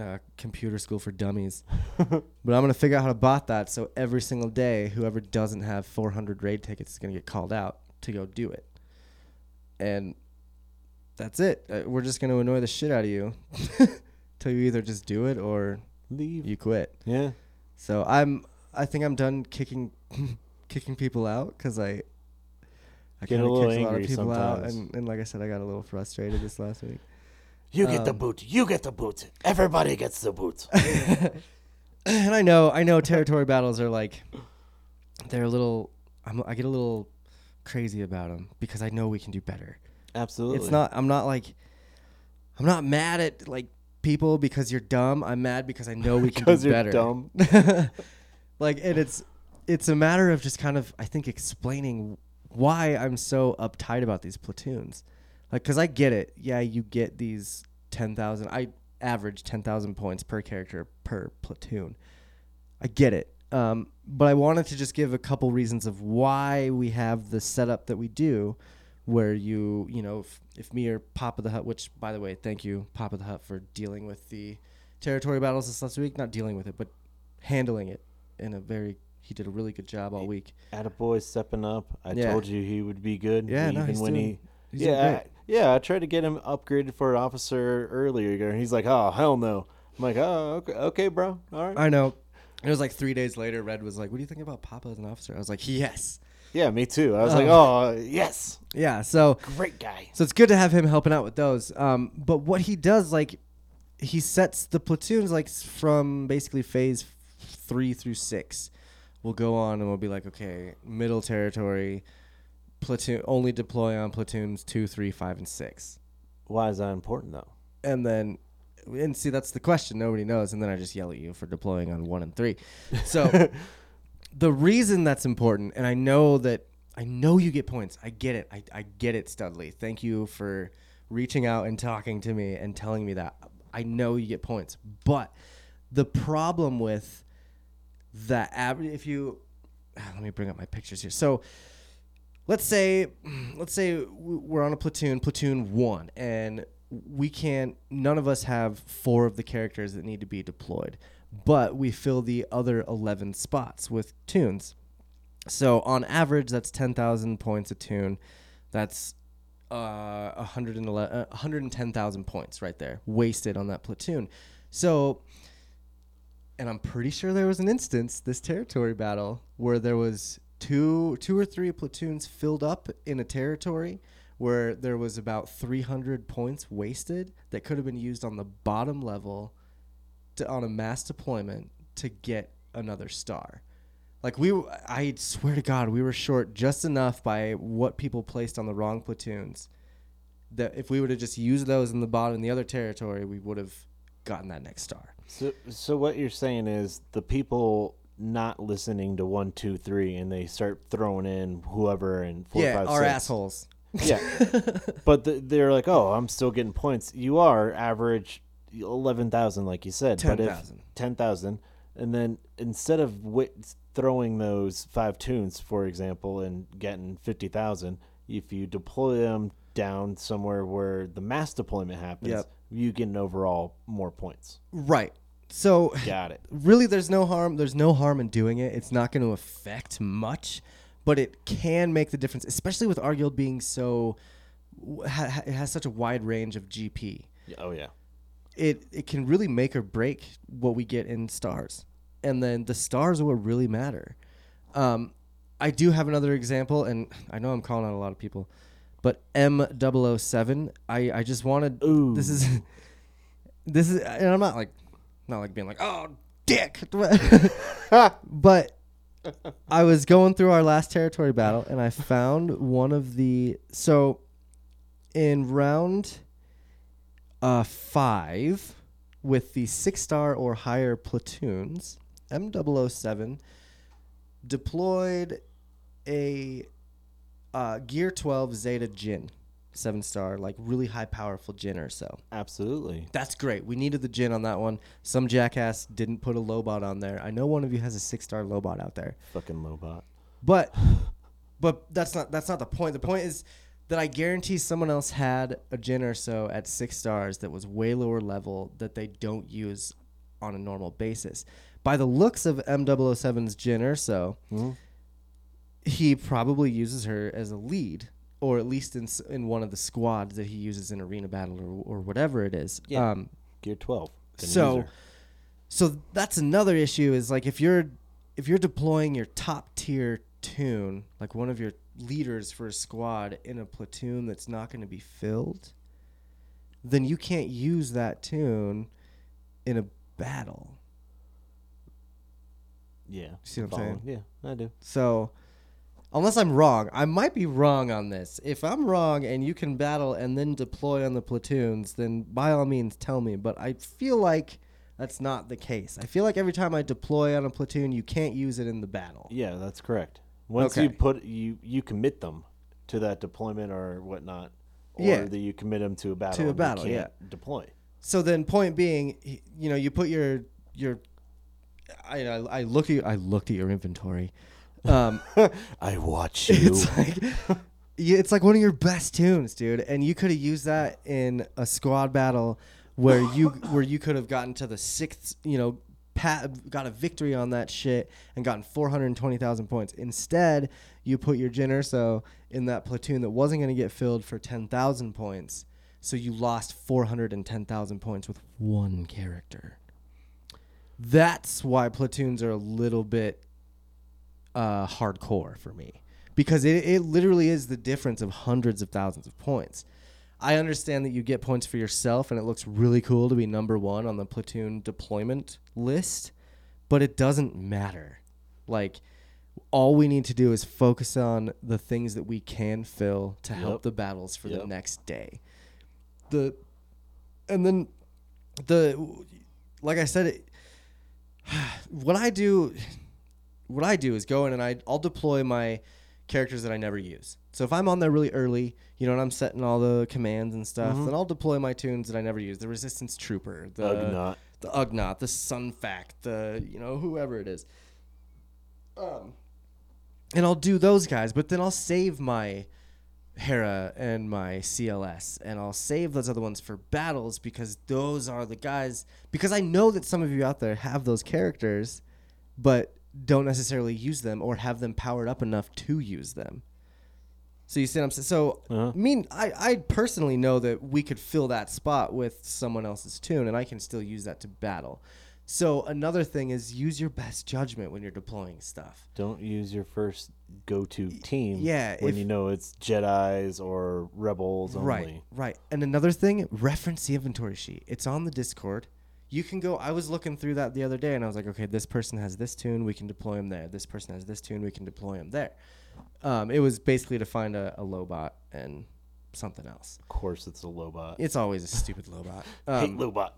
uh, computer school for dummies. but I'm gonna figure out how to bot that so every single day, whoever doesn't have 400 raid tickets is gonna get called out to go do it. And that's it. Uh, we're just gonna annoy the shit out of you till you either just do it or Leave. you quit. yeah. So I'm. I think I'm done kicking kicking people out because I. I a kinda little kicked a lot of angry people out, sometimes. and, and like I said, I got a little frustrated this last week. You get the Um, boot. You get the boot. Everybody gets the boot. and I know, I know, territory battles are like, they're a little. I'm, I get a little crazy about them because I know we can do better. Absolutely. It's not. I'm not like. I'm not mad at like people because you're dumb. I'm mad because I know we can do you're better. dumb. like and it's it's a matter of just kind of I think explaining why I'm so uptight about these platoons. Like cuz I get it. Yeah, you get these 10,000 I average 10,000 points per character per platoon. I get it. Um, but I wanted to just give a couple reasons of why we have the setup that we do where you, you know, if, if me or Papa the Hut, which by the way, thank you Papa the Hut for dealing with the territory battles this last week, not dealing with it, but handling it in a very he did a really good job all week. Attaboy stepping up. I Yeah. told you he would be good. Yeah, no, even he's when doing- he. he's yeah. I, yeah. I tried to get him upgraded for an officer earlier, and he's like, "Oh hell no." I'm like, "Oh okay, okay, bro. All right." I know. It was like three days later. Red was like, "What do you think about Papa as an officer?" I was like, "Yes, Yeah, me too. I was Um, like, "Oh yes, yeah." So, great guy." so it's good to have him helping out with those. Um, but what he does, like, he sets the platoons like s- from basically phase f- three through six. We'll go on and we'll be like, okay, middle territory, platoon only deploy on platoons two, three, five, and six. Why is that important though? and then and see that's the question nobody knows and then i just yell at you for deploying on one and three so the reason that's important and i know that i know you get points. I get it. I, I get it studley. Thank you for reaching out and talking to me and telling me that. I know you get points. But the problem with that average if you ah, let me bring up my pictures here. So let's say let's say we're on a platoon platoon one and we can't none of us have four of the characters that need to be deployed but we fill the other 11 spots with toons. So on average that's 10,000 points a toon. That's uh 111 uh, 110,000 points right there wasted on that platoon. So and I'm pretty sure there was an instance this territory battle where there was two two or three platoons filled up in a territory where there was about 300 points wasted that could have been used on the bottom level to, on a mass deployment to get another star. Like we, I swear to God, we were short just enough by what people placed on the wrong platoons. That if we would have just used those in the bottom in the other territory, we would have gotten that next star. So, so what you're saying is the people not listening to one, two, three, and they start throwing in whoever and four, yeah, five, our six. assholes. Yeah, but the, they're like, oh, I'm still getting points. You are average eleven thousand, like you said, but if 10,000. ten thousand, and then instead of wi- throwing those five toons, for example, and getting fifty thousand, if you deploy them down somewhere where the mass deployment happens, Yep. you get an overall more points. Right. So Got it. really there's no harm there's no harm in doing it it's not going to affect much but it can make the difference especially with our guild being so ha- it has such a wide range of gp Oh yeah. It it can really make or break what we get in stars. And then the stars will really matter. Um, i do have another example and i know i'm calling out a lot of people but m007 i i just wanted Ooh. this is this is and i'm not like not like being like oh dick. But i was going through our last territory battle and i found one of the so in round uh, five with the six star or higher platoons, M007 deployed a uh, Gear 12 Zeta Jyn, seven star, like really high powerful Jyn Erso. Absolutely. That's great. We needed the Jyn on that one. Some jackass didn't put a Lobot on there. I know one of you has a six star Lobot out there. Fucking Lobot. But but that's not that's not the point. The point is that I guarantee someone else had a Jyn Erso at six stars that was way lower level that they don't use on a normal basis. By the looks of M007's Jyn Erso, he probably uses her as a lead, or at least in in one of the squads that he uses in arena battle or, or whatever it is. Yeah. Um, Gear 12. So so that's another issue is like if you're if you're deploying your top tier toon like one of your leaders for a squad in a platoon that's not going to be filled then you can't use that toon in a battle Yeah. see what I'm Following. Yeah, I do. so unless i'm wrong i might be wrong on this if i'm wrong and you can battle and then deploy on the platoons then by all means tell me but i feel like that's not the case i feel like every time i deploy on a platoon you can't use it in the battle Yeah, that's correct. Once you put you you commit them to that deployment or whatnot, or Yeah. that you commit them to a battle. To a battle, can't Deploy. so then point being you know you put your your I, I, I look at I looked at your inventory um I watch you. it's like it's like one of your best toons, dude. And you could have used that in a squad battle where you where you could have gotten to the sixth, you know, pat, got a victory on that shit and gotten 420,000 points. Instead, you put your Jyn Erso in that platoon that wasn't going to get filled for 10,000 points. So you lost 410,000 points with one character. That's why platoons are a little bit uh, hardcore for me because it, it literally is the difference of hundreds of thousands of points. I understand that you get points for yourself, and it looks really cool to be number one on the platoon deployment list, but it doesn't matter. Like, all we need to do is focus on the things that we can fill to help the battles for the next day. The and then the like I said, it, what I do, what I do is go in and I I'll deploy my characters that I never use. So if I'm on there really early, you know, and I'm setting all the commands and stuff, then I'll deploy my toons that I never use. The Resistance Trooper, the Ugnaught. the Ugnaught, the Sun Fac, the you know whoever it is. Um, and I'll do those guys, but then I'll save my Hera and my CLS, and I'll save those other ones for battles because those are the guys. Because I know that some of you out there have those characters, but don't necessarily use them or have them powered up enough to use them. So you see what I'm saying? So, Uh-huh. I mean, I, I personally know that we could fill that spot with someone else's toon, and I can still use that to battle. So another thing is use your best judgment when you're deploying stuff. Don't use your first go-to team. yeah, when if- you know it's Jedi's or rebels only. Right, right. And another thing, reference the inventory sheet. It's on the Discord. You can go. I was looking through that the other day, and I was like, okay, this person has this toon, we can deploy him there. This person has this toon, we can deploy him there. Um, it was basically to find a, a Lobot and something else. Of course, it's a Lobot. It's always a stupid Lobot. Hate Um, Lobot.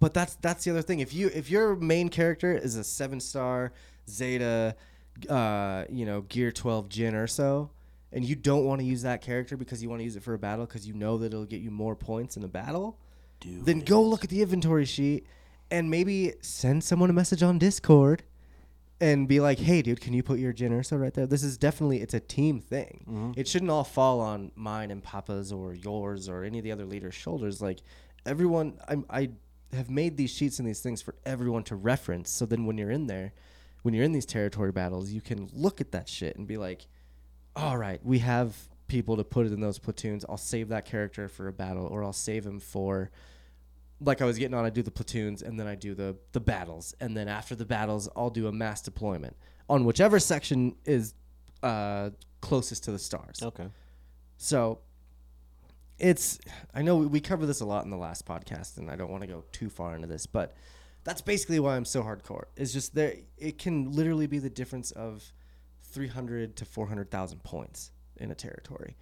but that's that's the other thing. If you if your main character is a seven star Zeta, uh, you know, Gear twelve Jyn Erso, and you don't want to use that character because you want to use it for a battle because you know that it'll get you more points in a battle, Dude. then go look at the inventory sheet and maybe send someone a message on Discord and be like, "Hey, dude, can you put your Jyn Erso right there? This is definitely it's a team thing. Mm-hmm. It shouldn't all fall on mine and Papa's or yours or any of the other leaders' shoulders. Like everyone, I, I have made these sheets and these things for everyone to reference. So then when you're in there, when you're in these territory battles, you can look at that shit and be like, all right, we have people to put it in those platoons. I'll save that character for a battle, or I'll save him for like I was getting on. I do the platoons, and then I do the the battles, and then after the battles, I'll do a mass deployment on whichever section is uh, closest to the stars. Okay. So it's I know we, we covered this a lot in the last podcast, and I don't want to go too far into this, but that's basically why I'm so hardcore. It's just there it can literally be the difference of 300 to 400,000 points in a territory.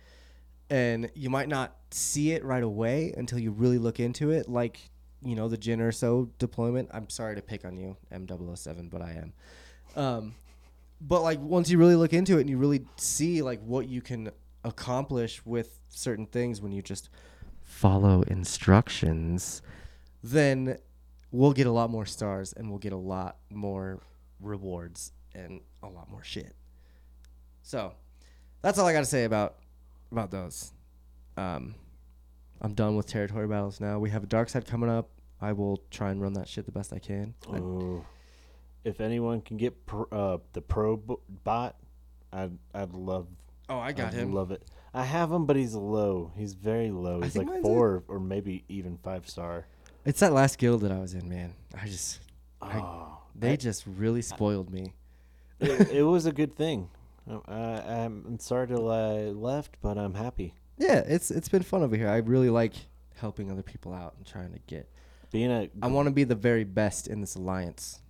And you might not see it right away until you really look into it like, you know, the Jyn Erso deployment. I'm sorry to pick on you, M007, but I am. Um, but like once you really look into it and you really see like what you can accomplish with certain things when you just follow instructions then we'll get a lot more stars and we'll get a lot more rewards and a lot more shit so that's all i got to say about about those um i'm done with territory battles now we have a dark side coming up i will try and run that shit the best i can Ooh. If anyone can get pro, uh, the pro bo- bot, I'd I'd love. oh i got I'd him Love it. I have him, but he's low. He's very low. He's like four or maybe even five star. it's that last guild that i was in man i just Oh, they just really spoiled me it, it was a good thing. I, I'm sorry till I left, but I'm happy. Yeah, it's it's been fun over here. I really like helping other people out and trying to get. Being a I want to be the very best in this alliance.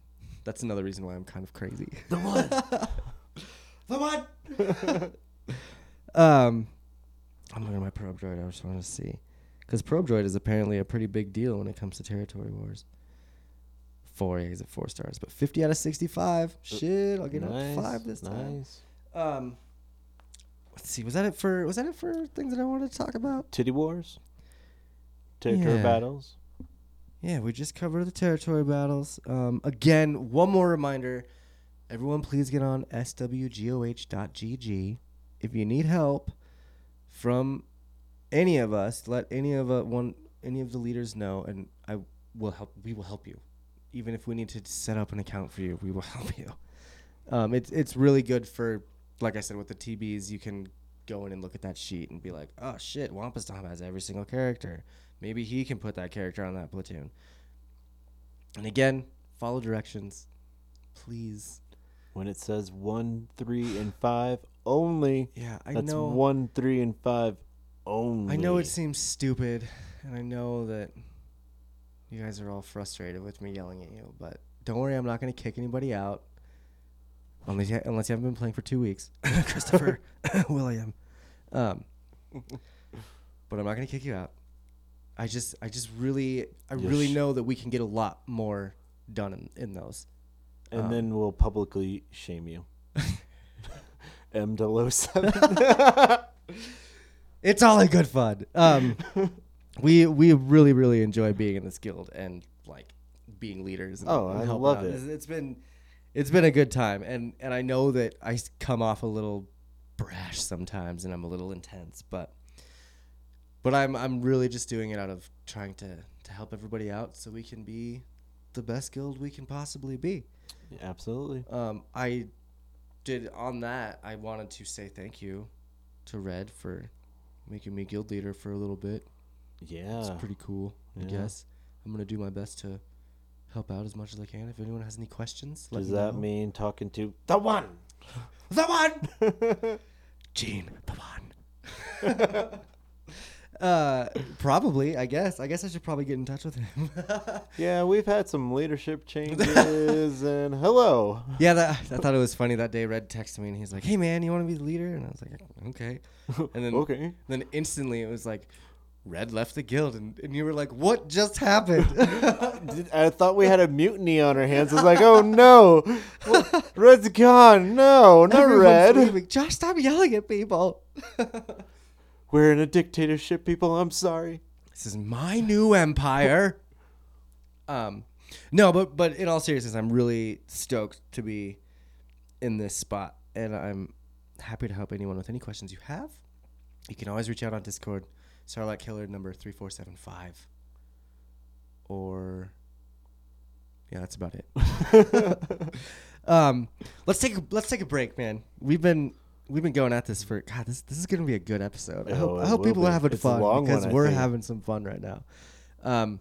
That's another reason why I'm kind of crazy. the one. the one. um, I'm looking at my probe droid. I just want to see, because probe droid is apparently a pretty big deal when it comes to territory wars. Four, he's at four stars, but 50 out of 65. Shit, I'll get up nice, five this time. Um, let's see. Was that it for? Was that it for things that I wanted to talk about? Titty wars. Territory Yeah. battles. Yeah, we just covered the territory battles. Um, again, one more reminder: everyone, please get on swgoh.gg if you need help from any of us. Let any of uh, one any of the leaders know, and I will help. We will help you, even if we need to set up an account for you. We will help you. Um, it's it's really good for, like I said, with the TBs, you can go in and look at that sheet and be like, oh shit, Wampus Tom has every single character. Maybe he can put that character on that platoon. And again, follow directions, please. When it says one, three, and five only. Yeah, I That's know. one, three, and five only. I know it seems stupid, and I know that you guys are all frustrated with me yelling at you, but don't worry, I'm not going to kick anybody out. Unless you, unless you haven't been playing for two weeks. Christopher William. Um, but I'm not going to kick you out. I just, I just really, I Yeah, really know that we can get a lot more done in, in those. and um, then we'll publicly shame you. M007. It's all in good fun. Um, we we really really enjoy being in this guild and like being leaders. And, Oh, and I love out. it. It's, it's been it's been a good time, and and I know that I come off a little brash sometimes, and I'm a little intense, but but I'm I'm really just doing it out of trying to to help everybody out, so we can be the best guild we can possibly be. Absolutely. Um, I did on that. I wanted to say thank you to Red for making me guild leader for a little bit. Yeah. It's pretty cool, I guess. I'm gonna do my best to help out as much as I can. If anyone has any questions, let Does me that know. mean talking to the one? the one? Gene, the one. uh, probably. I guess. I guess I should probably get in touch with him. Yeah, we've had some leadership changes, and hello. yeah, that, I thought it was funny that day. Red texted me and he's like, "Hey man, you want to be the leader?" And I was like, "Okay." And then Okay. Then instantly it was like, Red left the guild, and, and you were like, "What just happened?" I thought we had a mutiny on our hands. I was like, oh no, Red's gone. No, not Everyone's Red. leaving. Josh, stop yelling at people. We're in a dictatorship, people. I'm sorry. This is my new empire. um, no, but but in all seriousness, I'm really stoked to be in this spot, and I'm happy to help anyone with any questions you have. You can always reach out on Discord, Starlight Killer number three four seven five, or yeah, that's about it. um, let's take a, let's take a break, man. We've been we've been going at this for God. This this is gonna be a good episode. I hope, I hope people are having It's fun because one, we're think. having some fun right now. Um,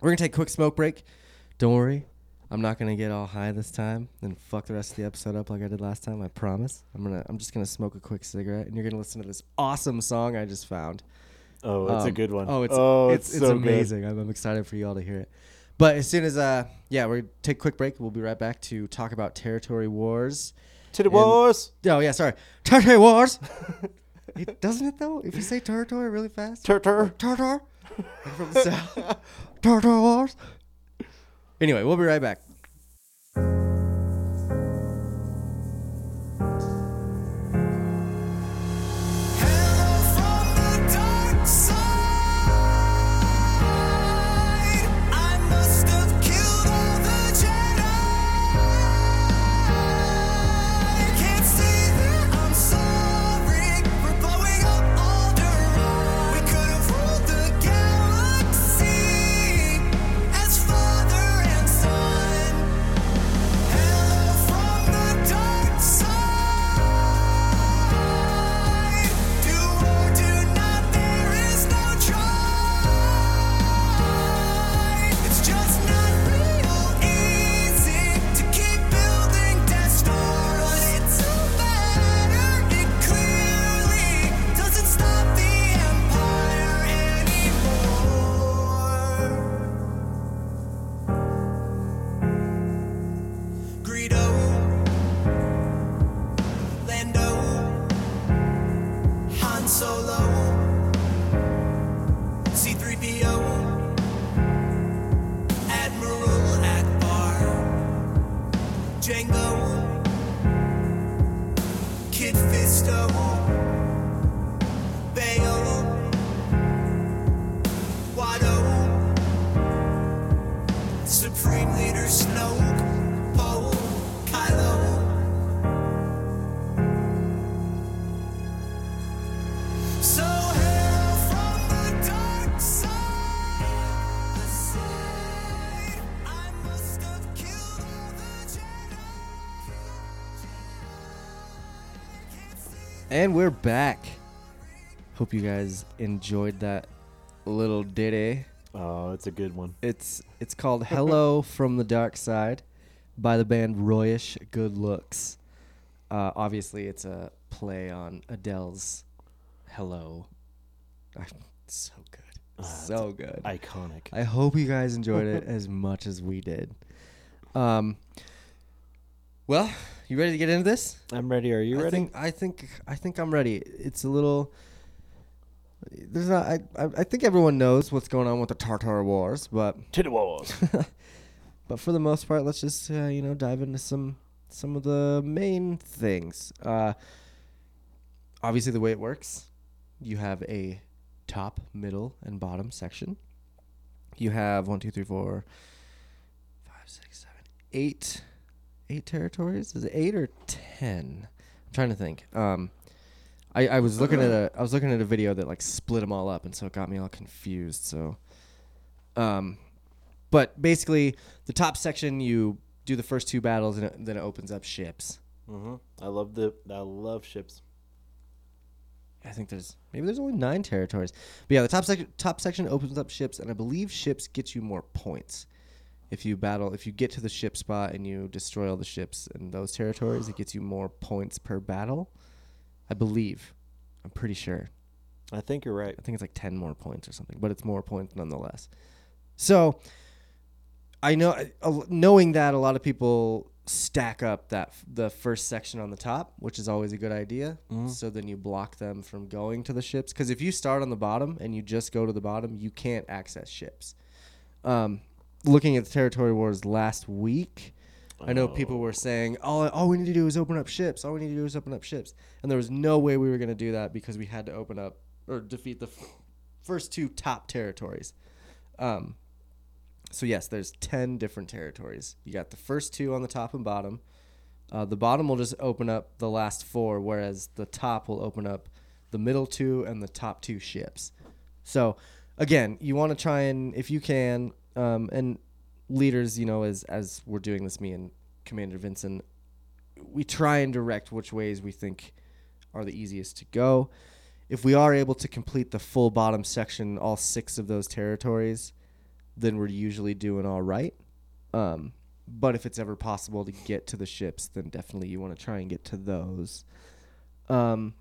we're gonna take a quick smoke break. Don't worry, I'm not gonna get all high this time and fuck the rest of the episode up like I did last time. I promise. I'm gonna I'm just gonna smoke a quick cigarette and you're gonna listen to this awesome song I just found. Oh, it's a Um, good one. Oh, it's oh, it's, it's so amazing. I'm, I'm excited for you all to hear it. But as soon as uh yeah, we're take a quick break. We'll be right back to talk about territory wars. To the wars. Oh yeah, sorry, territory wars. it doesn't it though? If you say territory really fast. Tartar. Like from the south. Tartar wars. Anyway, we'll be right back. And we're back. Hope you guys enjoyed that little ditty. Oh, it's a good one. It's it's called "Hello from the Dark Side" by the band Royish Good Looks. Uh, obviously, it's a play on Adele's "Hello." So good, so good. Iconic. I hope you guys enjoyed it as much as we did. Um. Well, you ready to get into this? I'm ready. Are you I ready? think I think I think I'm ready. It's a little. There's not. I I, I think everyone knows what's going on with the Tartar Wars, but to the walls. but for the most part, let's just uh, you know dive into some some of the main things. Uh, obviously, the way it works, you have a top, middle, and bottom section. You have one, two, three, four, five, six, seven, eight, eight territories. Is it eight or ten? I'm trying to think. Um, I, I was looking at a I was looking at a video that like split them all up, and so it got me all confused. So, um, but basically, the top section you do the first two battles, and it, then it opens up ships. hmm I love the. I love ships. I think there's maybe there's only nine territories, but yeah, the top section top section opens up ships, and I believe ships get you more points if you battle. If you get to the ship spot and you destroy all the ships in those territories, it gets you more points per battle. I believe. I'm pretty sure. I think you're right. I think it's like 10 more points or something, but it's more points nonetheless. So I know uh, knowing that a lot of people stack up that the first section on the top, which is always a good idea. So then you block them from going to the ships cuz if you start on the bottom and you just go to the bottom, you can't access ships. Um looking at the territory wars last week, I know people were saying, "All all we need to do is open up ships. All we need to do is open up ships." And there was no way we were going to do that because we had to open up or defeat the f- first two top territories. Um, so yes, there's ten different territories. You got the first two on the top and bottom. Uh, the bottom will just open up the last four, whereas the top will open up the middle two and the top two ships. So again, you want to try and if you can, um, and leaders, you know, as as we're doing this, me and Commander Vincent, we try and direct which ways we think are the easiest to go. If we are able to complete the full bottom section, all six of those territories, then we're usually doing all right. Um, but if it's ever possible to get to the ships, then definitely you want to try and get to those. Um,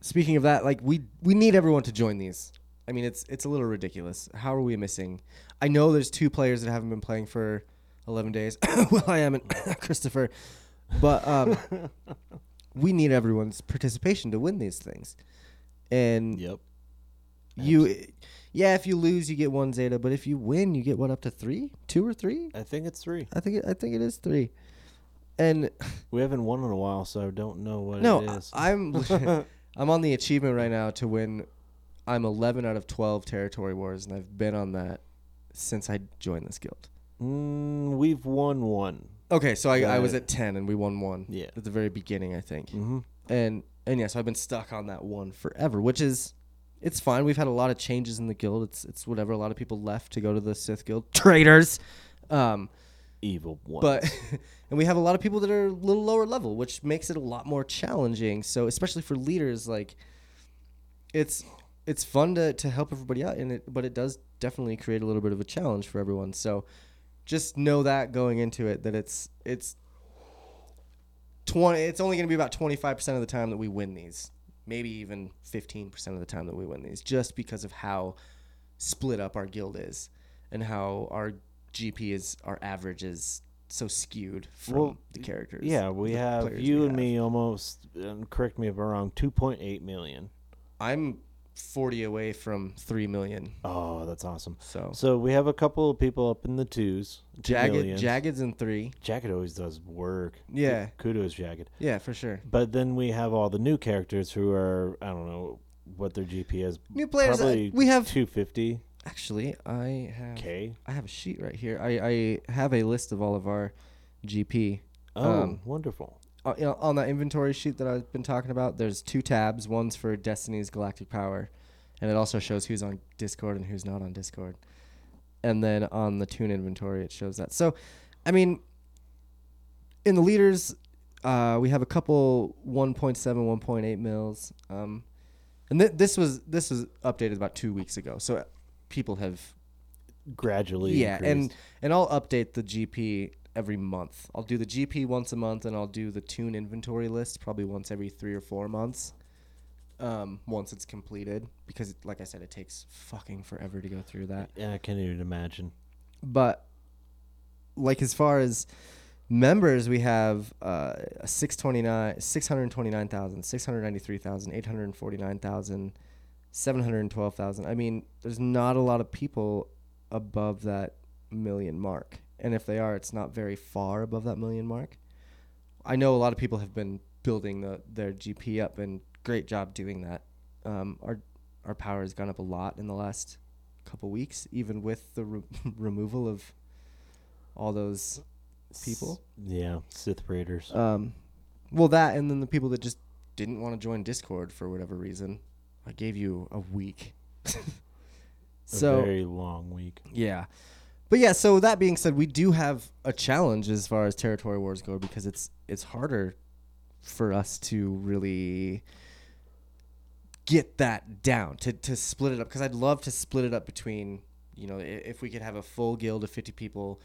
speaking of that, like we we need everyone to join these. I mean, it's it's a little ridiculous. How are we missing? I know there's two players that haven't been playing for 11 days. well, I am and Christopher, but um, we need everyone's participation to win these things. And Yep. you, yeah, if you lose, you get one Zeta, but if you win, you get what up to three, two or three. I think it's three. I think it, I think it is three. And We haven't won in a while, so I don't know what no, it is. I- I'm I'm on the achievement right now to win. I'm 11 out of 12 territory wars, and I've been on that since I joined this guild. mm, we've won one. Okay, so I, I was at 10 and we won one. Yeah. At the very beginning, I think. Mm-hmm. And and yeah, so I've been stuck on that one forever, which is it's fine. We've had a lot of changes in the guild. It's it's whatever. A lot of people left to go to the Sith guild. Traitors. Um Evil one. but and we have a lot of people that are a little lower level, which makes it a lot more challenging. So especially for leaders, like it's it's fun to, to help everybody out and it but it does definitely create a little bit of a challenge for everyone. So just know that going into it that it's it's twenty it's only gonna be about twenty five percent of the time that we win these. Maybe even fifteen percent of the time that we win these, just because of how split up our guild is and how our GP is our average is so skewed from Well, the characters. yeah, we have you we and have. me almost. Correct me if I'm wrong. Two point eight million. I'm 40 away from 3 million. Oh, that's awesome. So, So we have a couple of people up in the twos. two Jagged millions. Jagged's in 3. Jagged always does work. Yeah. Kudos, Jagged. Yeah, for sure. But then we have all the new characters who are I don't know what their GP is. New players uh, we have 250 actually I have k. I have a sheet right here. I I have a list of all of our GP. Oh, Um, wonderful. Uh, you know, on that inventory sheet that I've been talking about, there's two tabs. One's for Destiny's Galactic Power, and it also shows who's on Discord and who's not on Discord. And then on the toon inventory, it shows that. So, I mean, in the leaders, uh, we have a couple 1.7, 1.8 mils. Um, and th- this was this was updated about two weeks ago. So people have Gradually. yeah, and and I'll update the GP every month. I'll do the GP once a month, and I'll do the toon inventory list probably once every three or four months. um, once it's completed because, like I said, it takes fucking forever to go through that. Yeah, I can't even imagine. But like as far as members, we have uh, a 629, 629,000, 693,000, 849,000, 712,000. I mean, there's not a lot of people above that million mark. And if they are, it's not very far above that million mark. I know a lot of people have been building the, their GP up, and great job doing that. Um, our our power has gone up a lot in the last couple weeks, even with the re- removal of all those people. Yeah, Sith Raiders. Um, well, that and then the people that just didn't want to join Discord for whatever reason. I gave you a week. a so very long week. yeah, but yeah. So that being said, we do have a challenge as far as territory wars go because it's it's harder for us to really get that down to to split it up because I'd love to split it up between you know if we could have a full guild of 50 people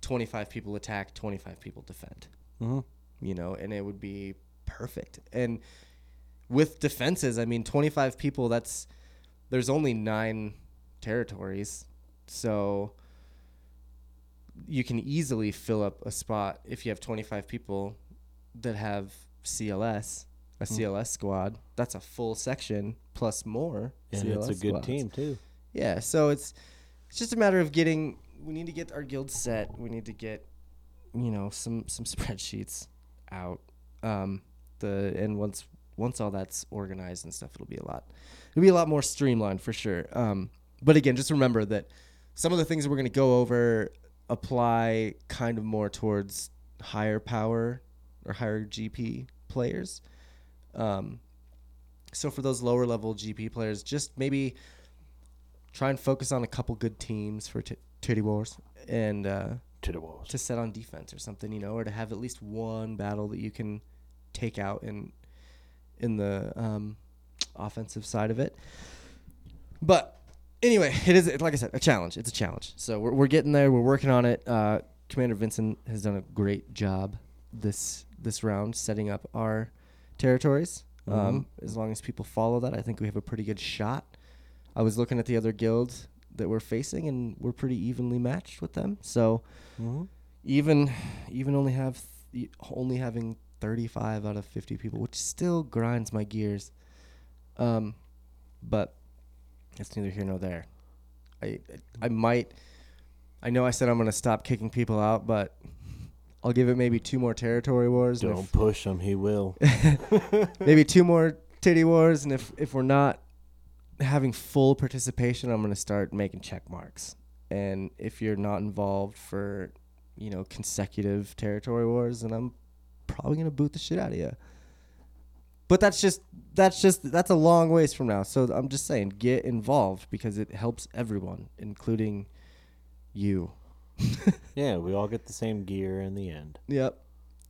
25 people attack 25 people defend Mm-hmm. you know, and it would be perfect. And with defenses, I mean, 25 people, that's there's only nine territories. So you can easily fill up a spot if you have 25 people that have CLS, a CLS squad. That's a full section plus more. And it's a good squads. team too. Yeah, so it's it's just a matter of getting. We need to get our guild set. We need to get, you know, some some spreadsheets out. Um, the and once once all that's organized and stuff, it'll be a lot. It'll be a lot more streamlined for sure. Um, but again, just remember that some of the things that we're going to go over apply kind of more towards higher power or higher GP players. Um, so for those lower level GP players, just maybe try and focus on a couple good teams for t- Titty Wars and uh, To the walls. to set on defense or something, you know, or to have at least one battle that you can take out in in the um, offensive side of it. But anyway, it is like I said, a challenge. It's a challenge. So we're we're getting there. We're working on it. Uh, Commander Vincent has done a great job this this round setting up our territories. Um, as long as people follow that, I think we have a pretty good shot. I was looking at the other guilds that we're facing, and we're pretty evenly matched with them. So Mm-hmm. even even only have th- only having 35 out of 50 people, which still grinds my gears. Um, but it's neither here nor there. I I might. I know I said I'm gonna stop kicking people out, but I'll give it maybe two more territory wars. Don't push him. He will. maybe two more titty wars, and if if we're not having full participation, I'm gonna start making check marks. And if you're not involved for, you know, consecutive territory wars, then I'm probably gonna boot the shit out of you. But that's just that's just that's a long ways from now. So I'm just saying, get involved because it helps everyone, including you. yeah, we all get the same gear in the end. Yep.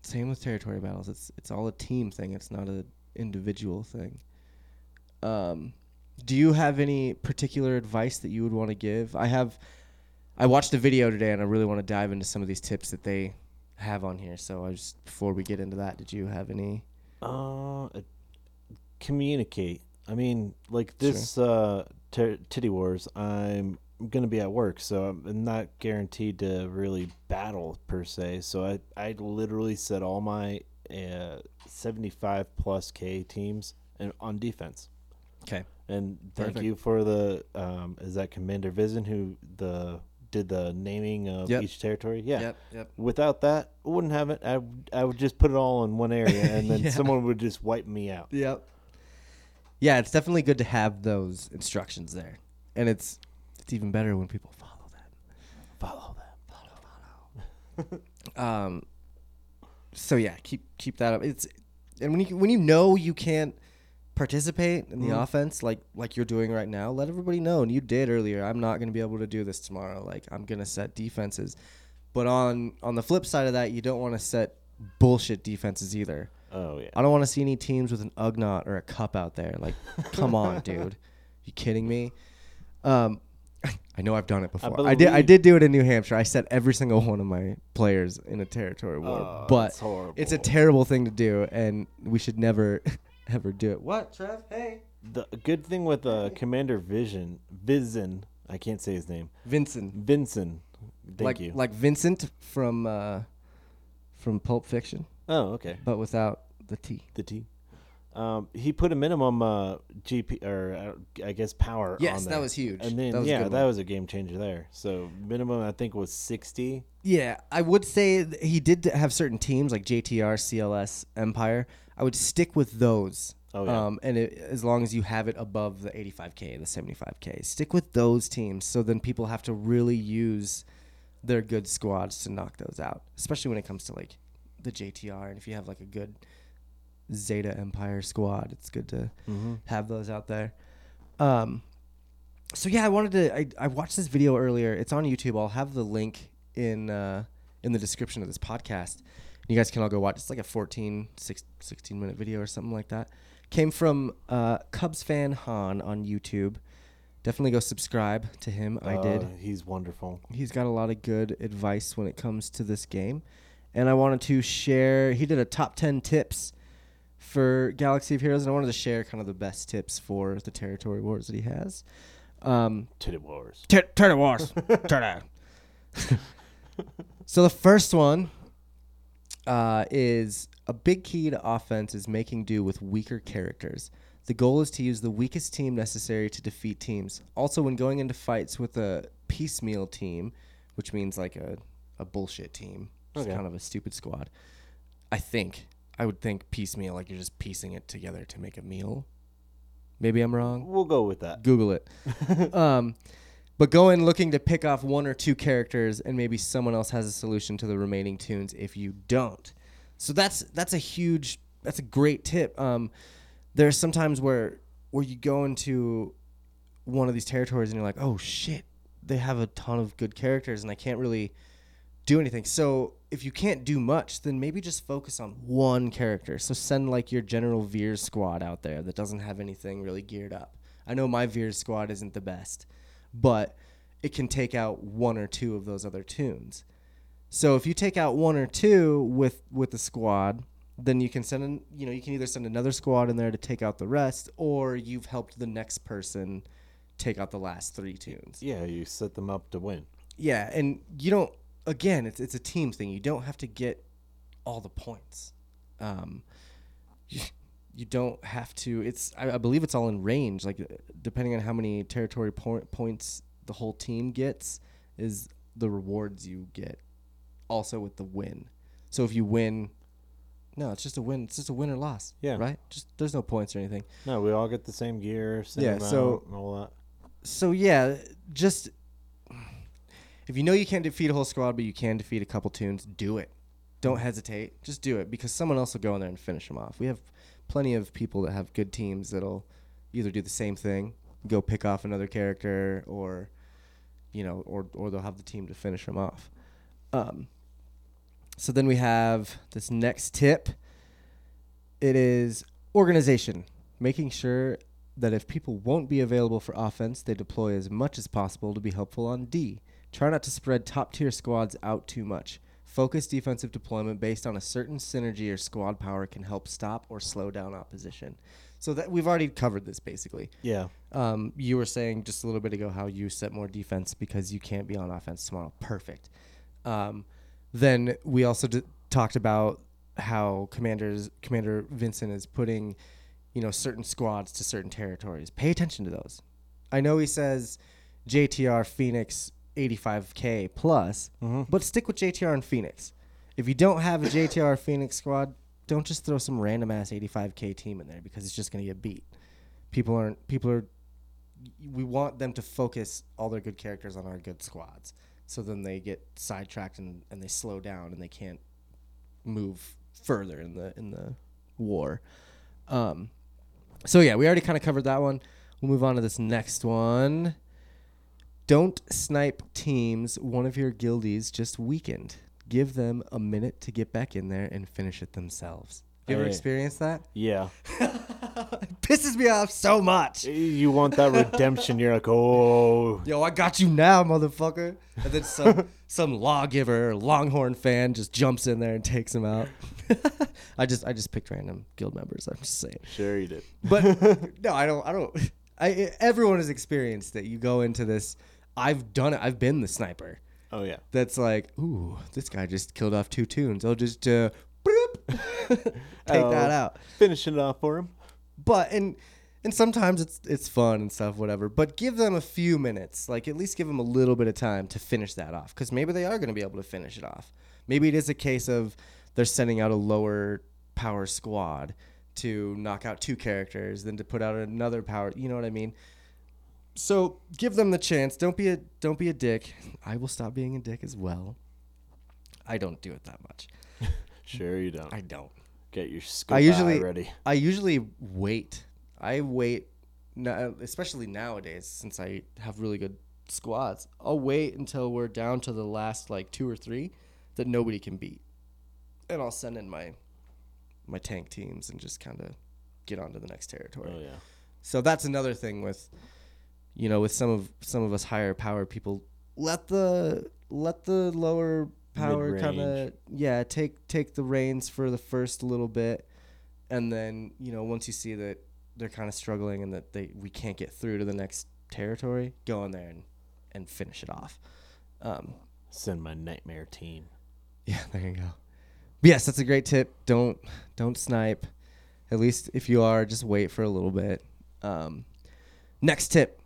Same with territory battles. It's it's all a team thing. It's not an individual thing. Um, do you have any particular advice that you would want to give? I have. I watched a video today, and I really want to dive into some of these tips that they have on here. So I just before we get into that, did you have any? Uh, communicate. I mean, like this uh, ter- Titty Wars, I'm gonna be at work, so I'm not guaranteed to really battle per se. So I I literally set all my uh, 75 plus K teams and on defense. Okay. And thank Perfect. you for the um, is that Commander Vision who the did the naming of Yep. each territory? Yeah. Yep. Yep. Without that, I wouldn't have it. I, would- I would just put it all in one area, and then Yeah. someone would just wipe me out. Yep. Yeah, it's definitely good to have those instructions there, and it's it's even better when people follow that. Follow that. Follow. Follow. um, so yeah, keep keep that up. It's and when you when you know you can't participate in the Mhm. offense like like you're doing right now, let everybody know. And you did earlier. I'm not going to be able to do this tomorrow. Like I'm going to set defenses, but on on the flip side of that, you don't want to set bullshit defenses either. Oh yeah. I don't want to see any teams with an Ugnaught or a cup out there. Like, come on, dude. You kidding me? Um, I know I've done it before. I, did. I did do it in New Hampshire. I set every single one of my players in a territory war, Oh, but it's a terrible thing to do, and we should never, ever do it. What, Trev? Hey, The good thing with uh, Commander Vision, Vision, I can't say his name, Vincent. Vincent. Thank like you. like Vincent from uh, from Pulp Fiction, oh, okay. but without the T. The T. Um, he put a minimum uh, GP or uh, I guess power. Yes, on that was huge. And then That yeah, that one. was a game changer there. So minimum I think was sixty. Yeah, I would say he did have certain teams like JTR, CLS, Empire. I would stick with those. Oh, yeah. Um, and it, as long as you have it above the 85k, the 75k, stick with those teams. So then people have to really use their good squads to knock those out, especially when it comes to like the JTR. And if you have like a good Zeta Empire squad, it's good to have those out there. Um, so yeah, I wanted to. I, I watched this video earlier. It's on YouTube. I'll have the link in uh, in the description of this podcast. You guys can all go watch. It's like a 14, six- 16 minute video or something like that. Came from uh, Cubs fan Han on YouTube. Definitely go subscribe to him. I did. Uh, he's wonderful. He's got a lot of good advice when it comes to this game. And I wanted to share, he did a top 10 tips for Galaxy of Heroes, and I wanted to share kind of the best tips for the territory wars that he has. Um, Titty Wars. Turtle Wars. Turtle. so the first one uh, is a big key to offense is making do with weaker characters. The goal is to use the weakest team necessary to defeat teams. Also, when going into fights with a piecemeal team, which means like a, a bullshit team, just Okay. kind of a stupid squad, I think. I would think piecemeal, like you're just piecing it together to make a meal. Maybe I'm wrong. We'll go with that. Google it. um, but go in looking to pick off one or two characters, and maybe someone else has a solution to the remaining toons if you don't. So that's that's a huge, that's a great tip. Um, there's sometimes where where you go into one of these territories and you're like, oh shit, they have a ton of good characters, and I can't really do anything. So if you can't do much, then maybe just focus on one character. So send like your general Veers squad out there that doesn't have anything really geared up. I know my Veers squad isn't the best, but it can take out one or two of those other toons. So if you take out one or two with with the squad, then you can send in, you know, you can either send another squad in there to take out the rest or you've helped the next person take out the last 3 toons. Yeah, you set them up to win. Yeah, and you don't. Again, it's it's a team thing. You don't have to get all the points. Um, you, don't have to. It's I, I believe it's all in range. Like uh, depending on how many territory point, points the whole team gets, is the rewards you get. Also with the win. So if you win, no, it's just a win. It's just a win or loss. Yeah. Right. Just there's no points or anything. No, we all get the same gear, same Yeah, so- and all that. so yeah, just if you know you can't defeat a whole squad, but you can defeat a couple toons, do it. Don't hesitate. Just do it because someone else will go in there and finish them off. We have plenty of people that have good teams that'll either do the same thing, go pick off another character, or you know, or or they'll have the team to finish them off. Um, so then we have this next tip. It is organization, making sure that if people won't be available for offense, they deploy as much as possible to be helpful on D. Try not to spread top tier squads out too much. Focus defensive deployment based on a certain synergy or squad power can help stop or slow down opposition. So that we've already covered this basically. Yeah. Um, you were saying just a little bit ago how you set more defense because you can't be on offense tomorrow. Perfect. Um, then we also d- talked about how commanders Commander Vincent is putting, you know, certain squads to certain territories. Pay attention to those. I know he says JTR Phoenix 85k plus, but stick with JTR and Phoenix. If you don't have a JTR Phoenix squad, don't just throw some random ass 85k team in there because it's just going to get beat. People aren't people are we want them to focus all their good characters on our good squads. So then they get sidetracked and, and they slow down and they can't move further in the in the war. Um so yeah we already kind of covered that one. We'll move on to this next one don't snipe teams one of your guildies just weakened give them a minute to get back in there and finish it themselves you ever Hey. experienced that Yeah. it pisses me off so much. You want that redemption? You're like, oh, Yo, I got you now, motherfucker. And then some some lawgiver or Longhorn fan just jumps in there and takes him out. I just I just picked random guild members. I'm just saying. sure you did. But no, I don't. I don't. I everyone has experienced that. You go into this. I've done it. I've been the sniper. Oh yeah. That's like, ooh, this guy just killed off two toons. I'll just uh, boop, take Oh. that out. Finishing it off for him. But and and sometimes it's it's fun and stuff, whatever. But give them a few minutes. Like at least give them a little bit of time to finish that off, because maybe they are going to be able to finish it off. Maybe it is a case of they're sending out a lower power squad to knock out two characters, then to put out another power. You know what I mean? So give them the chance. Don't be a don't be a dick. I will stop being a dick as well. I don't do it that much. Sure you don't. I don't. Get your scope I usually ready. I usually wait. I wait, no- especially nowadays since I have really good squads. I'll wait until we're down to the last like two or three that nobody can beat, and I'll send in my my tank teams and just kind of get on to the next territory. Oh yeah. So that's another thing with, you know, with some of some of us higher power people. Let the let the lower power kind of yeah take take the reins for the first little bit, and then you know once you see that they're kind of struggling and that they we can't get through to the next territory, go in there and and finish it off. Um, Send my nightmare team. yeah, there you go. But yes, that's a great tip. Don't don't snipe. At least if you are, just wait for a little bit. Um, next tip: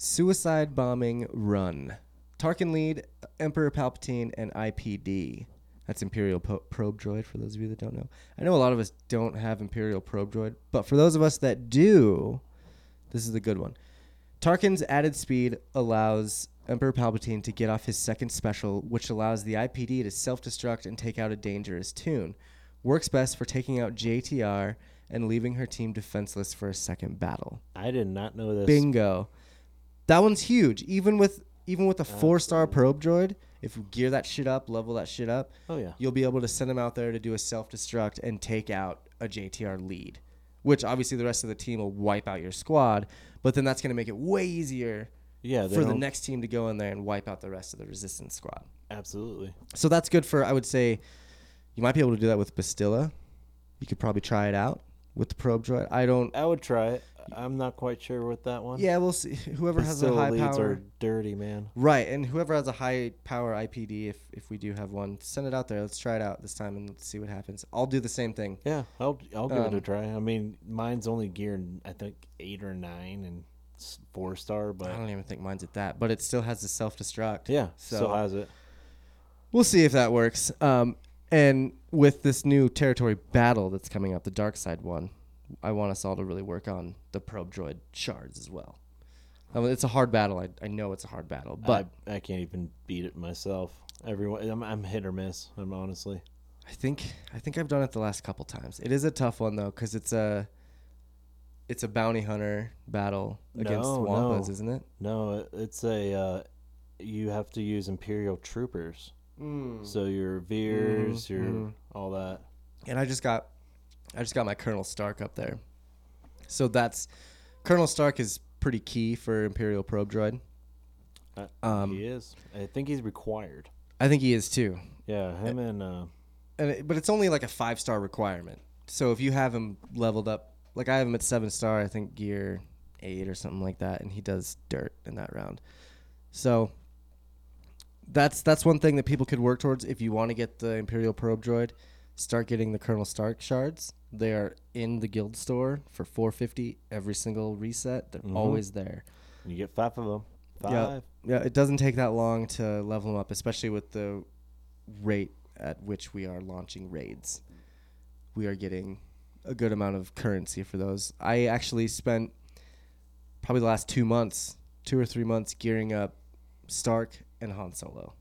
suicide bombing run. Tarkin lead, Emperor Palpatine, and IPD. That's Imperial po- Probe Droid. For those of you that don't know, I know a lot of us don't have Imperial Probe Droid, but for those of us that do, this is the good one. Tarkin's added speed allows Emperor Palpatine to get off his second special, which allows the IPD to self destruct and take out a dangerous toon. Works best for taking out JTR and leaving her team defenseless for a second battle. I did not know this. Bingo. That one's huge. Even with even with a four star probe droid, if you gear that shit up, level that shit up, Oh yeah. you'll be able to send them out there to do a self destruct and take out a JTR lead. Which obviously the rest of the team will wipe out your squad, but then that's gonna make it way easier Yeah. For the next team to go in there and wipe out the rest of the resistance squad. Absolutely. So that's good for I would say you might be able to do that with Bastila. You could probably try it out with the probe droid. I don't I would try it. I'm not quite sure with that one. Yeah, we'll see. Whoever has a high leads power are dirty, man. Right, and whoever has a high power IPD if if we do have one, send it out there. Let's try it out this time and let's see what happens. I'll do the same thing. Yeah, I'll I'll give it a Um, try. I mean, mine's only geared I think eight or nine and four star, but I don't even think mine's at that, but it still has the self destruct. yeah, So- still has it. We'll see if that works. Um, and with this new territory battle that's coming up, the dark side one, I want us all to really work on the probe droid shards as well. I mean, it's a hard battle. I, I know it's a hard battle, but I, I can't even beat it myself. Everyone, I'm, I'm hit or miss. I'm honestly. I think I think I've done it the last couple times. It is a tough one though, because it's a it's a bounty hunter battle against No, wampas, no. isn't it? No, it's a. Uh, you have to use Imperial troopers. So your Veers, Mhm, your mhm. all that. And I just got I just got my Colonel Stark up there. So that's Colonel Stark is pretty key for Imperial probe droid. Uh, Um, he is. I think he's required. I think he is too. Yeah, him and uh, And it, but it's only like a five star requirement. So if you have him leveled up, like I have him at seven star, I think gear eight or something like that, and he does dirt in that round. So that's that's one thing that people could work towards if you want to get the Imperial probe droid. Start getting the Colonel Stark shards. They are in the guild store for 450 every single reset. They're Mhm. always there. you get five of them. Five. Yeah, yeah. It doesn't take that long to level them up, especially with the rate at which we are launching raids. We are getting a good amount of currency for those. I actually spent probably the last two months, two or three months, gearing up Stark and Han Solo,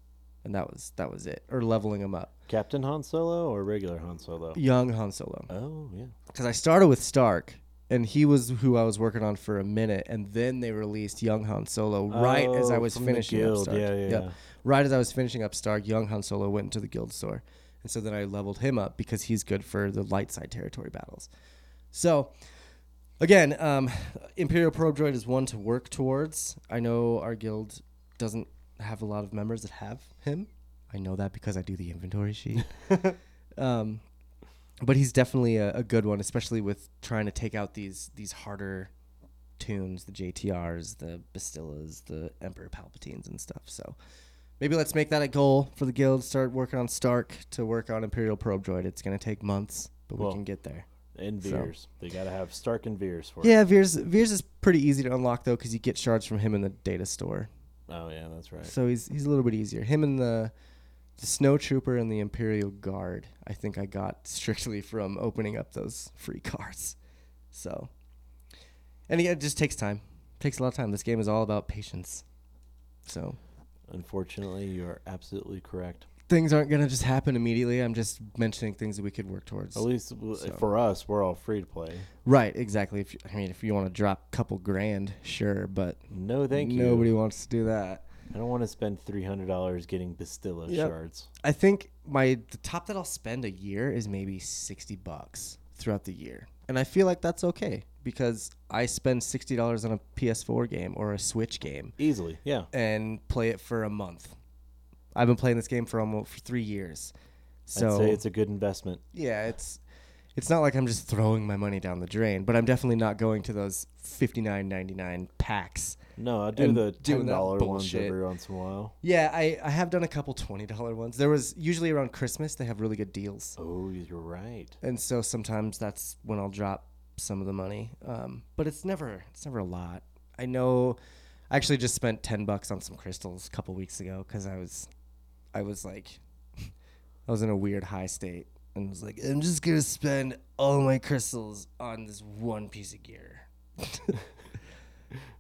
and that was that was it, or leveling them up. Captain Han Solo or regular Han Solo? Young Han Solo. Oh yeah. because I started with Stark, and he was who I was working on for a minute, and then they released Young Han Solo right as I Oh, was finishing up. Stark. Yeah, yeah, Yep. yeah. Right as I was finishing up Stark, Young Han Solo went into the guild store, and so then I leveled him up because he's good for the light side territory battles. So again, um, Imperial Probe Droid is one to work towards. I know our guild doesn't have a lot of members that have him. I know that because I do the inventory sheet. um, but he's definitely a, a good one, especially with trying to take out these these harder toons, the JTRs, the Bastilas, the Emperor Palpatines, and stuff. So maybe let's make that a goal for the guild. Start working on Stark to work on Imperial Probe Droid. It's gonna take months, but Well, we can get there. And So- Veers. They got to have Stark and Veers for it. Yeah, Veers Veers is pretty easy to unlock though because you get shards from him in the data store. Oh, yeah, that's right. So he's he's a little bit easier. Him and the the snow trooper and the Imperial Guard. I think I got strictly from opening up those free cards. So, and again, it just takes time. It takes a lot of time. This game is all about patience. So Unfortunately, you are absolutely correct. things aren't gonna just happen immediately. I'm just mentioning things that we could work towards. At least w So- for us, we're all free to play. Right, exactly. If you, I mean, if you want to drop a couple grand, sure, but No, thank you. nobody wants to do that. I don't want to spend three hundred dollars getting Bastila Yep. shards. I think my the top that I'll spend a year is maybe sixty bucks throughout the year, and I feel like that's okay because I spend sixty dollars on a PS4 game or a Switch game Easily, yeah. and play it for a month. I've been playing this game for almost for three years, so I'd say it's a good investment. yeah, it's it's not like I'm just throwing my money down the drain, but I'm definitely not going to those fifty nine ninety nine packs. No, I do the ten dollar ones every once in a while. Yeah, I, I have done a couple twenty dollar ones. There was usually around Christmas they have really good deals. Oh, you're right. and so sometimes that's when I'll drop some of the money. Um, but it's never it's never a lot. I know. I actually just spent ten bucks on some crystals a couple weeks ago because I was, I was like, I was in a weird high state and was like, I'm just gonna spend all my crystals on this one piece of gear.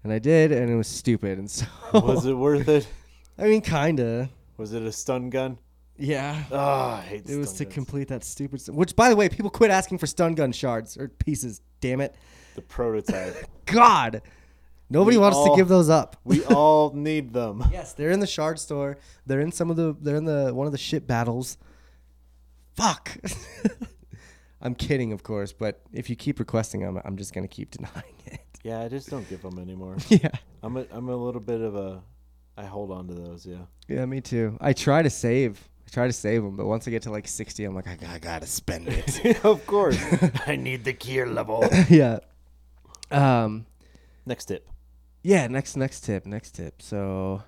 and I did, and it was stupid. And so Was it worth it? I mean, kinda. Was it a stun gun? Yeah. Oh, I hate It was to guns. complete that stupid. s- Which, by the way, people quit asking for stun gun shards or pieces. Damn it. the prototype. God, nobody We wants all- to give those up. we all need them. Yes, they're in the shard store. They're in some of the. They're in the one of the ship battles. Fuck. I'm kidding, of course, but if you keep requesting them, I'm just gonna keep denying it. Yeah, I just don't give them anymore. yeah. I'm a, I'm a little bit of a. I hold on to those. Yeah. Yeah, me too. I try to save. I try to save them, but once I get to like 60, I'm like, I, I gotta spend it. of course. I need the gear level. yeah. Um. Next tip. Yeah, next next tip, next tip. So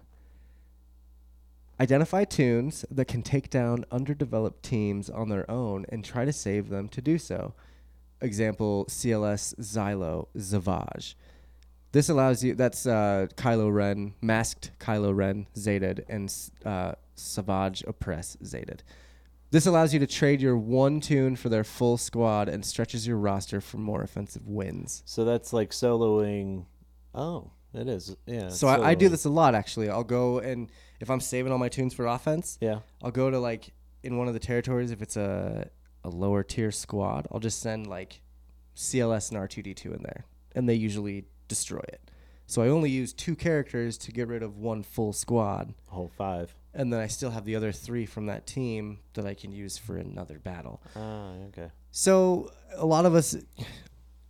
identify toons that can take down underdeveloped teams on their own and try to save them to do so. Example CLS Xylo Zavage. This allows you that's uh, Kylo Ren, masked Kylo Ren Zated and uh, Savage Oppress Zated. This allows you to trade your one toon for their full squad and stretches your roster for more offensive wins. So that's like soloing. Oh, it is. Yeah. So I, I do this a lot actually. I'll go and if I'm saving all my toons for offense, Yeah. I'll go to like in one of the territories if it's a a lower tier squad, I'll just send like CLS and R2D2 in there, and they usually destroy it. So I only use two characters to get rid of one full squad, Whole five. and then I still have the other three from that team that I can use for another battle. Ah, okay. So a lot of us,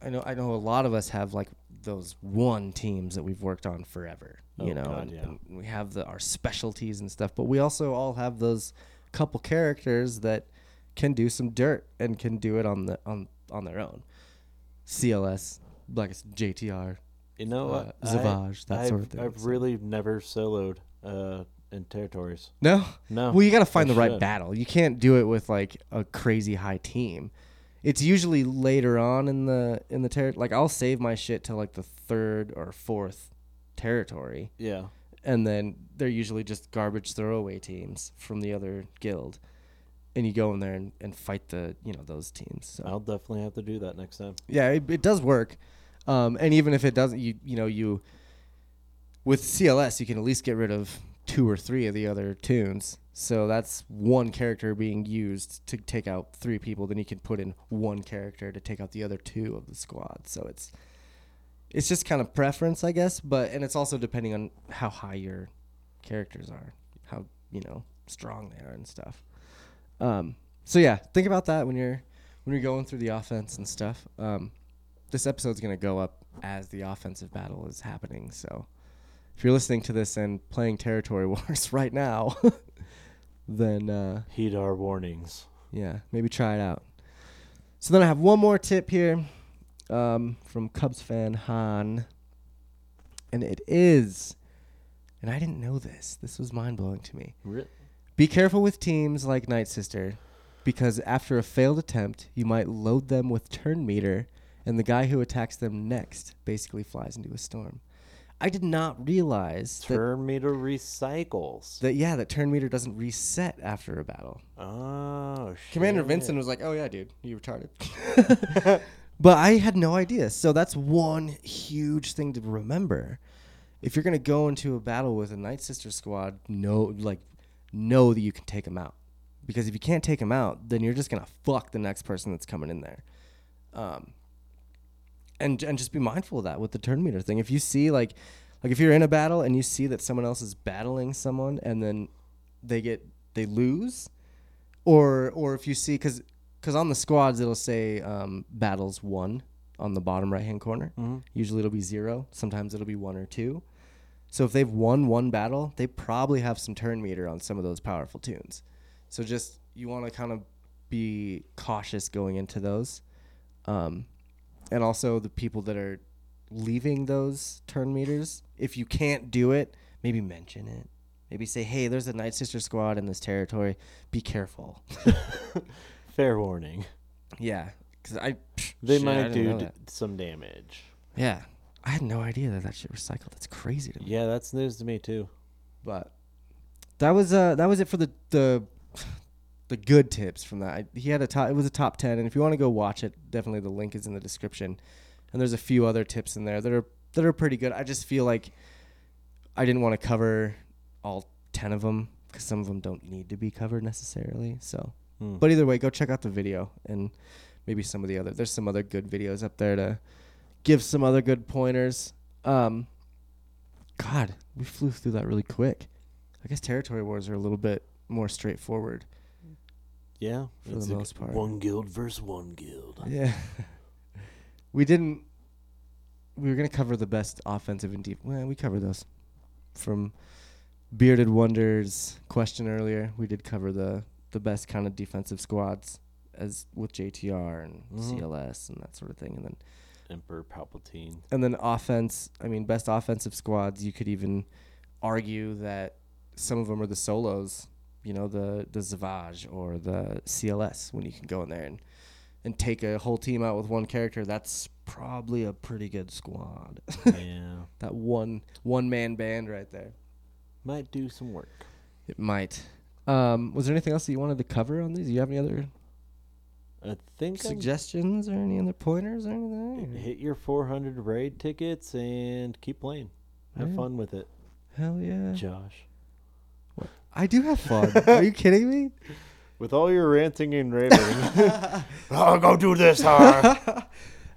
I know, I know a lot of us have like those one teams that we've worked on forever, you Oh, know, God, and, yeah. and we have the our specialties and stuff. But we also all have those couple characters that can do some dirt and can do it on the on on their own. CLS, like it's JTR. You know, Uh, I- Zavage, that I've, sort of thing, I've really never soloed uh, in territories. No, No. Well, you got to find I the right battle. You can't do it with like a crazy high team. It's usually later on in the in the territory. Like I'll save my shit till like the third or fourth territory, Yeah. and then they're usually just garbage throwaway teams from the other guild, and you go in there and, and fight the you know those teams. So I'll definitely have to do that next time. yeah, it, it does work. Um, and even if it doesn't, you you know you with CLS you can at least get rid of two or three of the other toons. So that's one character being used to take out three people. Then you can put in one character to take out the other two of the squad. So it's it's just kind of preference, I guess. But and it's also depending on how high your characters are, how you know strong they are and stuff. Um, so yeah, think about that when you're when you're going through the offense and stuff. Um, this episode's gonna go up as the offensive battle is happening. So if you're listening to this and playing Territory Wars right now, then uh, Heed our warnings. yeah, maybe try it out. So then I have one more tip here um, from Cubs fan Han, and it is, and I didn't know this. This was mind blowing to me. Re- Be careful with teams like Night Sister, because after a failed attempt, you might load them with turn meter, and the guy who attacks them next basically flies into a storm. I did not realize that, Turn meter recycles. that yeah, that turn meter doesn't reset after a battle. oh, shit. Commander Vincent was like, "Oh yeah, dude, you retarded." but I had no idea. So that's one huge thing to remember. If you're gonna go into a battle with a Night Sister squad, no, like know that you can take them out. Because if you can't take them out, then you're just gonna fuck the next person that's coming in there. Um, and and just be mindful of that with the turn meter thing. If you see like like if you're in a battle and you see that someone else is battling someone and then they get they lose, or or if you see because because on the squads it'll say um, battles one on the bottom right hand corner. Usually it'll be zero. Sometimes it'll be one or two. So if they've won one battle, they probably have some turn meter on some of those powerful toons. So just you want to kind of be cautious going into those, um, and also the people that are leaving those turn meters. If you can't do it, maybe mention it. Maybe say, "Hey, there's a Night Sister squad in this territory. Be careful." Fair warning. yeah, because I They shit, might didn't do d- some damage. Yeah, I had no idea that that shit recycled. That's crazy to me. Yeah, that's news to me too. But that was uh that was it for the the the good tips from that. I, he had a top. It was a top ten, and if you want to go watch it, definitely the link is in the description. And there's a few other tips in there that are that are pretty good. I just feel like I didn't want to cover all ten of them because some of them don't need to be covered necessarily. So, Hmm. but either way, go check out the video and maybe some of the other. There's some other good videos up there to give some other good pointers. Um, God, we flew through that really quick. I guess territory wars are a little bit more straightforward. Yeah, For the most part. one guild versus one guild. Yeah. we didn't. We were gonna cover the best offensive and deep. Well, we covered those. From Bearded Wonders question earlier, we did cover the the best kind of defensive squads as with JTR and Mhm. CLS and that sort of thing, and then Emperor Palpatine. and then offense. I mean, best offensive squads. You could even argue that some of them are the solos. You know, the the Zavage or the CLS when you can go in there and and take a whole team out with one character. That's probably a pretty good squad. yeah, that one one man band right there. might do some work. It might. Um, was there anything else that you wanted to cover on these? Do you have any other I think I'm suggestions or any other pointers or anything? hit your 400 raid tickets and keep playing. Have fun with it, Hell yeah! Josh. I do have fun. Are you kidding me? With all your ranting and raving, oh, go do this, huh?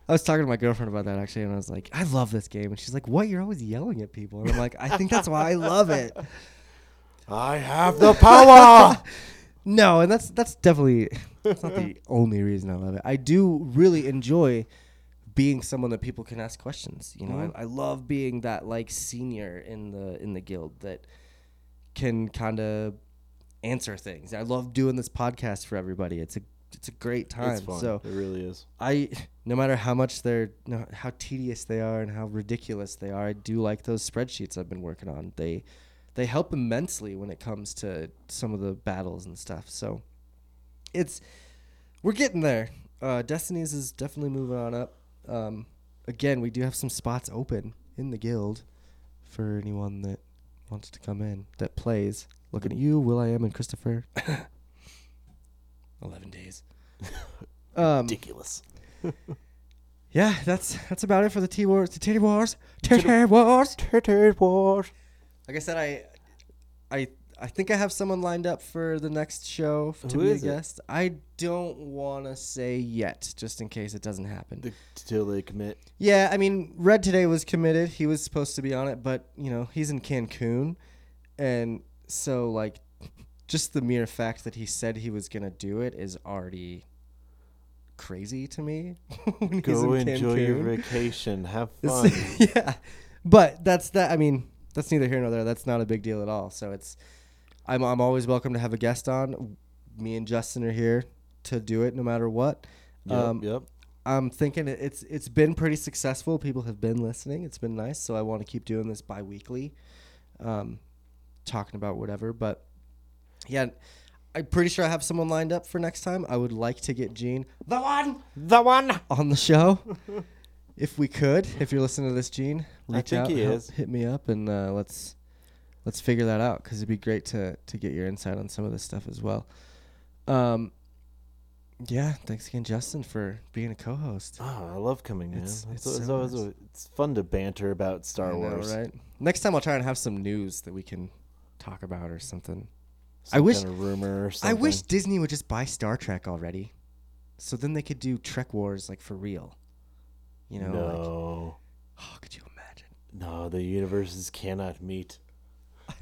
I was talking to my girlfriend about that actually, and I was like, "I love this game," and she's like, "What? You're always yelling at people?" And I'm like, "I think that's why I love it." I have the power. No, and that's that's definitely that's not the only reason I love it. I do really enjoy being someone that people can ask questions. You know, Mhm. I, I love being that like senior in the in the guild that can kind of answer things. I love doing this podcast for everybody. It's a it's a great time. it's. So it really is. I, no matter how much they're, no, how tedious they are and how ridiculous they are, I do like those spreadsheets I've been working on. They, they help immensely when it comes to some of the battles and stuff. So, it's, we're getting there. Uh, Destinies is definitely moving on up. Um, again, we do have some spots open in the guild for anyone that wants to come in that plays. Looking at you, Will I am and Christopher. Eleven days. um, Ridiculous. yeah, that's that's about it for the T Wars, the Titty Wars, T Wars. T Wars. Like I said, I, I, I think I have someone lined up for the next show f- to Who be a is it? guest. I don't want to say yet, just in case it doesn't happen. Till they commit. yeah, I mean, Red today was committed. He was supposed to be on it, but you know he's in Cancun, and so like, just the mere fact that he said he was gonna do it is already crazy to me. when he's Go in enjoy your Cancun. vacation. Have It's- fun. yeah, but that's that. I mean, that's neither here nor there. That's not a big deal at all. So it's, I'm I'm always welcome to have a guest on. Me and Justin are here to do it no matter what. yep, Um, yep. I'm thinking it- it's it's been pretty successful. People have been listening. It's been nice. So I want to keep doing this bi-weekly, um, talking about whatever. But yeah, I'm pretty sure I have someone lined up for next time. I would like to get Gene, the one, The one. on the show. if we could, if you're listening to this, Gene, I reach think out, he help- is. hit me up, and uh, let's let's figure that out because it'd be great to to get your insight on some of this stuff as well. Um, yeah, thanks again, Justin, for being a co-host. Oh, I love coming, man. It's- It's, it's so always nice. a- it's fun to banter about Star know, Wars. right? Next time I'll try and have some news that we can talk about or something. I wish- kind of rumor or I wish Disney would just buy Star Trek already, so then they could do Trek Wars like for real. You know, like, no, oh, could you imagine? no, the universes cannot meet.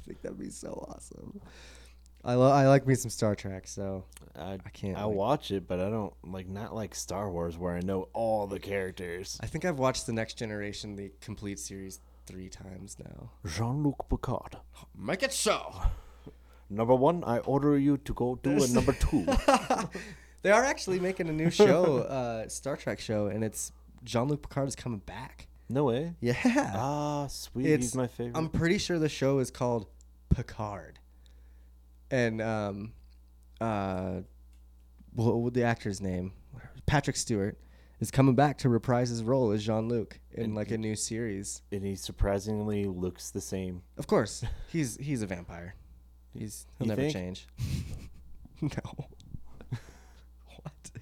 I think that'd be so awesome. I lo- I like me some Star Trek, so I I can't. I wait. watch it, but I don't like not like Star Wars where I know all the characters. I think I've watched the Next Generation, the complete series, three times now. Jean-Luc Picard. Make it so. Number one, I order you to go do a number two. They are actually making a new show, uh, Star Trek show, and it's Jean Luc Picard is coming back. No way. Yeah. Ah, sweet. It's- He's my favorite. I'm pretty sure the show is called Picard. And um uh what what the actor's name? Patrick Stewart is coming back to reprise his role as Jean-Luc in And like a new series. and he surprisingly looks the same. Of course, he's he's a vampire. He's he'll You never think? change. no.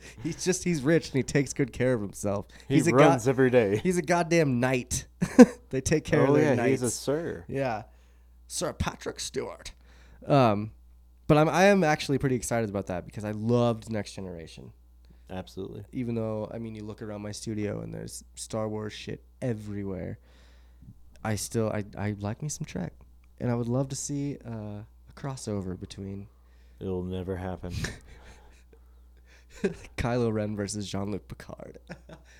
He's just he's rich and he takes good care of himself. He he's a runs god, every day. he's a goddamn knight. they take care oh of their yeah, knights. he's a sir. Yeah, Sir Patrick Stewart. Um, but I'm I am actually pretty excited about that because I loved Next Generation. Absolutely. Even though I mean, you look around my studio and there's Star Wars shit everywhere. I still I I like me some Trek, and I would love to see uh, a crossover between It'll never happen. Kylo Ren versus Jean Luc Picard.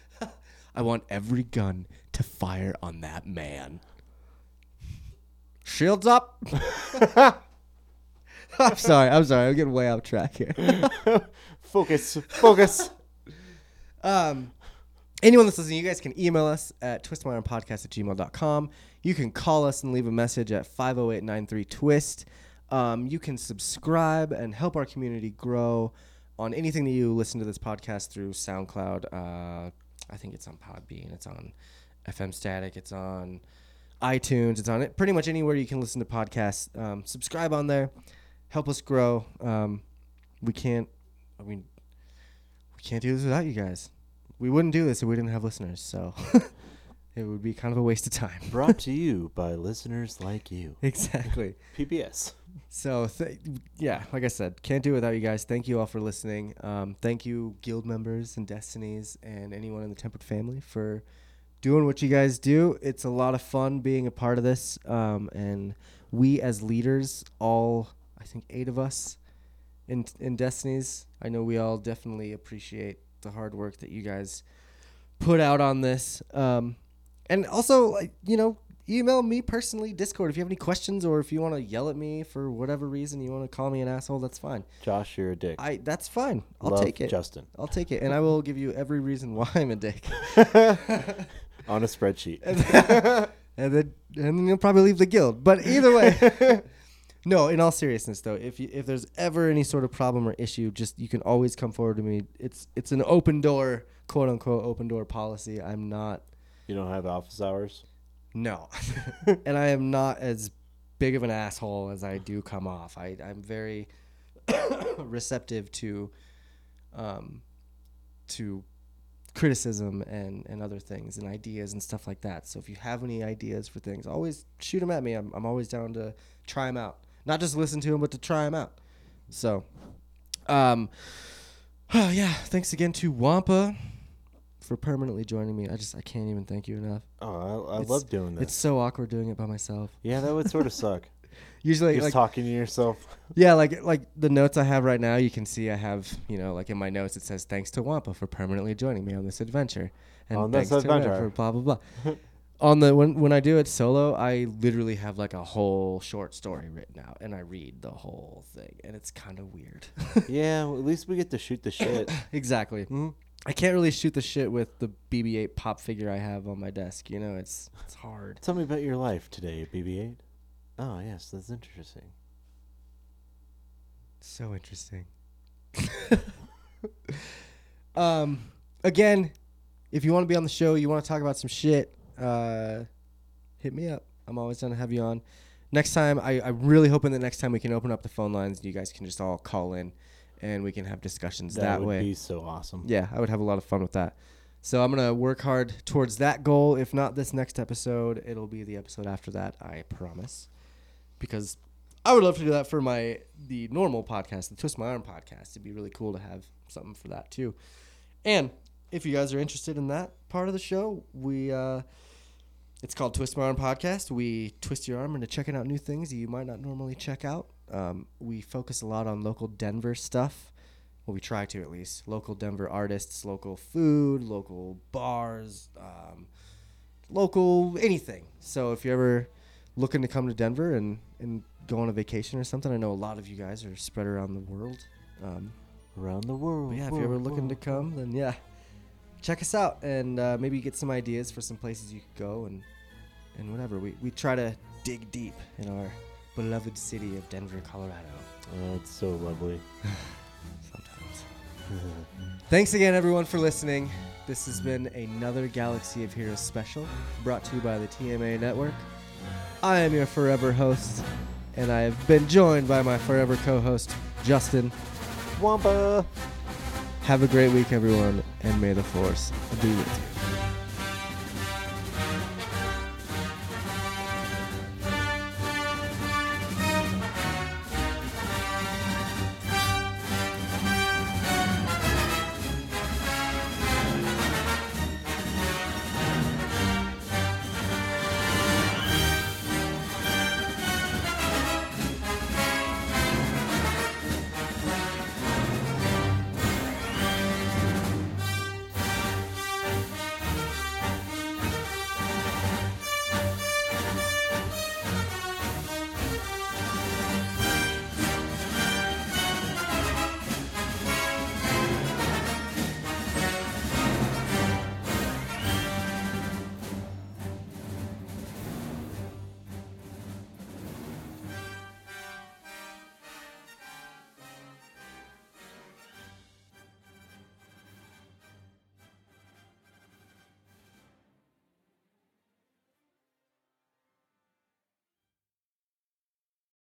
I want every gun to fire on that man. Shields up. I'm sorry. I'm sorry. I'm getting way off track here. focus. Focus. Um, anyone that's listening, you guys can email us at twistmyarmpodcast at gmail.com. You can call us and leave a message at 508-93-TWIST. Um, you can subscribe and help our community grow on anything that you listen to this podcast through SoundCloud. Uh, I think it's on Podbean. It's on FM Static. It's on iTunes. It's on it pretty much anywhere you can listen to podcasts. Um, subscribe on there. Help us grow. Um, we can't. I mean, we can't do this without you guys. We wouldn't do this if we didn't have listeners. So it would be kind of a waste of time. Brought to you by listeners like you. exactly. PBS. So th- yeah, like I said, can't do it without you guys. Thank you all for listening. Um, thank you, guild members and destinies, and anyone in the Tempered family for doing what you guys do. It's a lot of fun being a part of this, um, and we as leaders, all I think eight of us in in destinies, I know we all definitely appreciate the hard work that you guys put out on this. Um, and also, like you know, email me personally, Discord, if you have any questions or if you want to yell at me for whatever reason, you want to call me an asshole, that's fine. Josh, you're a dick. I that's fine. I'll Love take it. Justin. I'll take it, and I will give you every reason why I'm a dick. On a spreadsheet. and then, and then and then you'll probably leave the guild. But either way, no. In all seriousness, though, if you, if there's ever any sort of problem or issue, just you can always come forward to me. It's it's an open door, quote unquote, open door policy. I'm not You don't have office hours? no, and I am not as big of an asshole as I do come off. I I'm very receptive to um to criticism and and other things and ideas and stuff like that. So if you have any ideas for things, always shoot them at me. I'm I'm always down to try them out. Not just listen to them, but to try them out. So, um, oh yeah. Thanks again to Wampa for permanently joining me. I just I can't even thank you enough. Oh, I, I love doing this. It's so awkward doing it by myself. Yeah, that would sort of suck. Usually, Just like talking to yourself. yeah, like like the notes I have right now, you can see I have you know like in my notes it says thanks to Wampa for permanently joining me on this adventure, and On this thanks to Red for blah blah blah. on the when when I do it solo, I literally have like a whole short story written out, and I read the whole thing, and it's kind of weird. yeah, well, at least we get to shoot the shit. exactly. Mm-hmm. I can't really shoot the shit with the BB-8 pop figure I have on my desk. You know, it's it's hard. Tell me about your life today, BB-8. Oh yes, that's interesting. So interesting. um, again, if you want to be on the show, you want to talk about some shit, uh, hit me up. I'm always down to have you on. Next time, I, I'm really hoping that next time we can open up the phone lines and you guys can just all call in and we can have discussions That, way. that, would way. be so awesome. Yeah, I would have a lot of fun with that. So I'm gonna work hard towards that goal. If not this next episode, it'll be the episode after that. I promise. Because I would love to do that for my the normal podcast, the Twist My Arm podcast. It'd be really cool to have something for that too. And if you guys are interested in that part of the show, we uh, it's called Twist My Arm Podcast. We twist your arm into checking out new things you might not normally check out. Um, we focus a lot on local Denver stuff. Well, we try to at least. Local Denver artists, local food, local bars, um, local anything. So if you're ever looking to come to Denver and, and go on a vacation or something, I know a lot of you guys are spread around the world. Um, Around the world. yeah, if you're ever looking to come, then yeah, check us out and uh, maybe get some ideas for some places you could go and and whatever. We we try to dig deep in our beloved city of Denver, Colorado. Oh, it's so lovely. Sometimes. Thanks again, everyone, for listening. This has been another Galaxy of Heroes special brought to you by the TMA Network. I am your forever host, and I have been joined by my forever co host, Justin. Wampa. Have a great week, everyone, and may the Force be with you.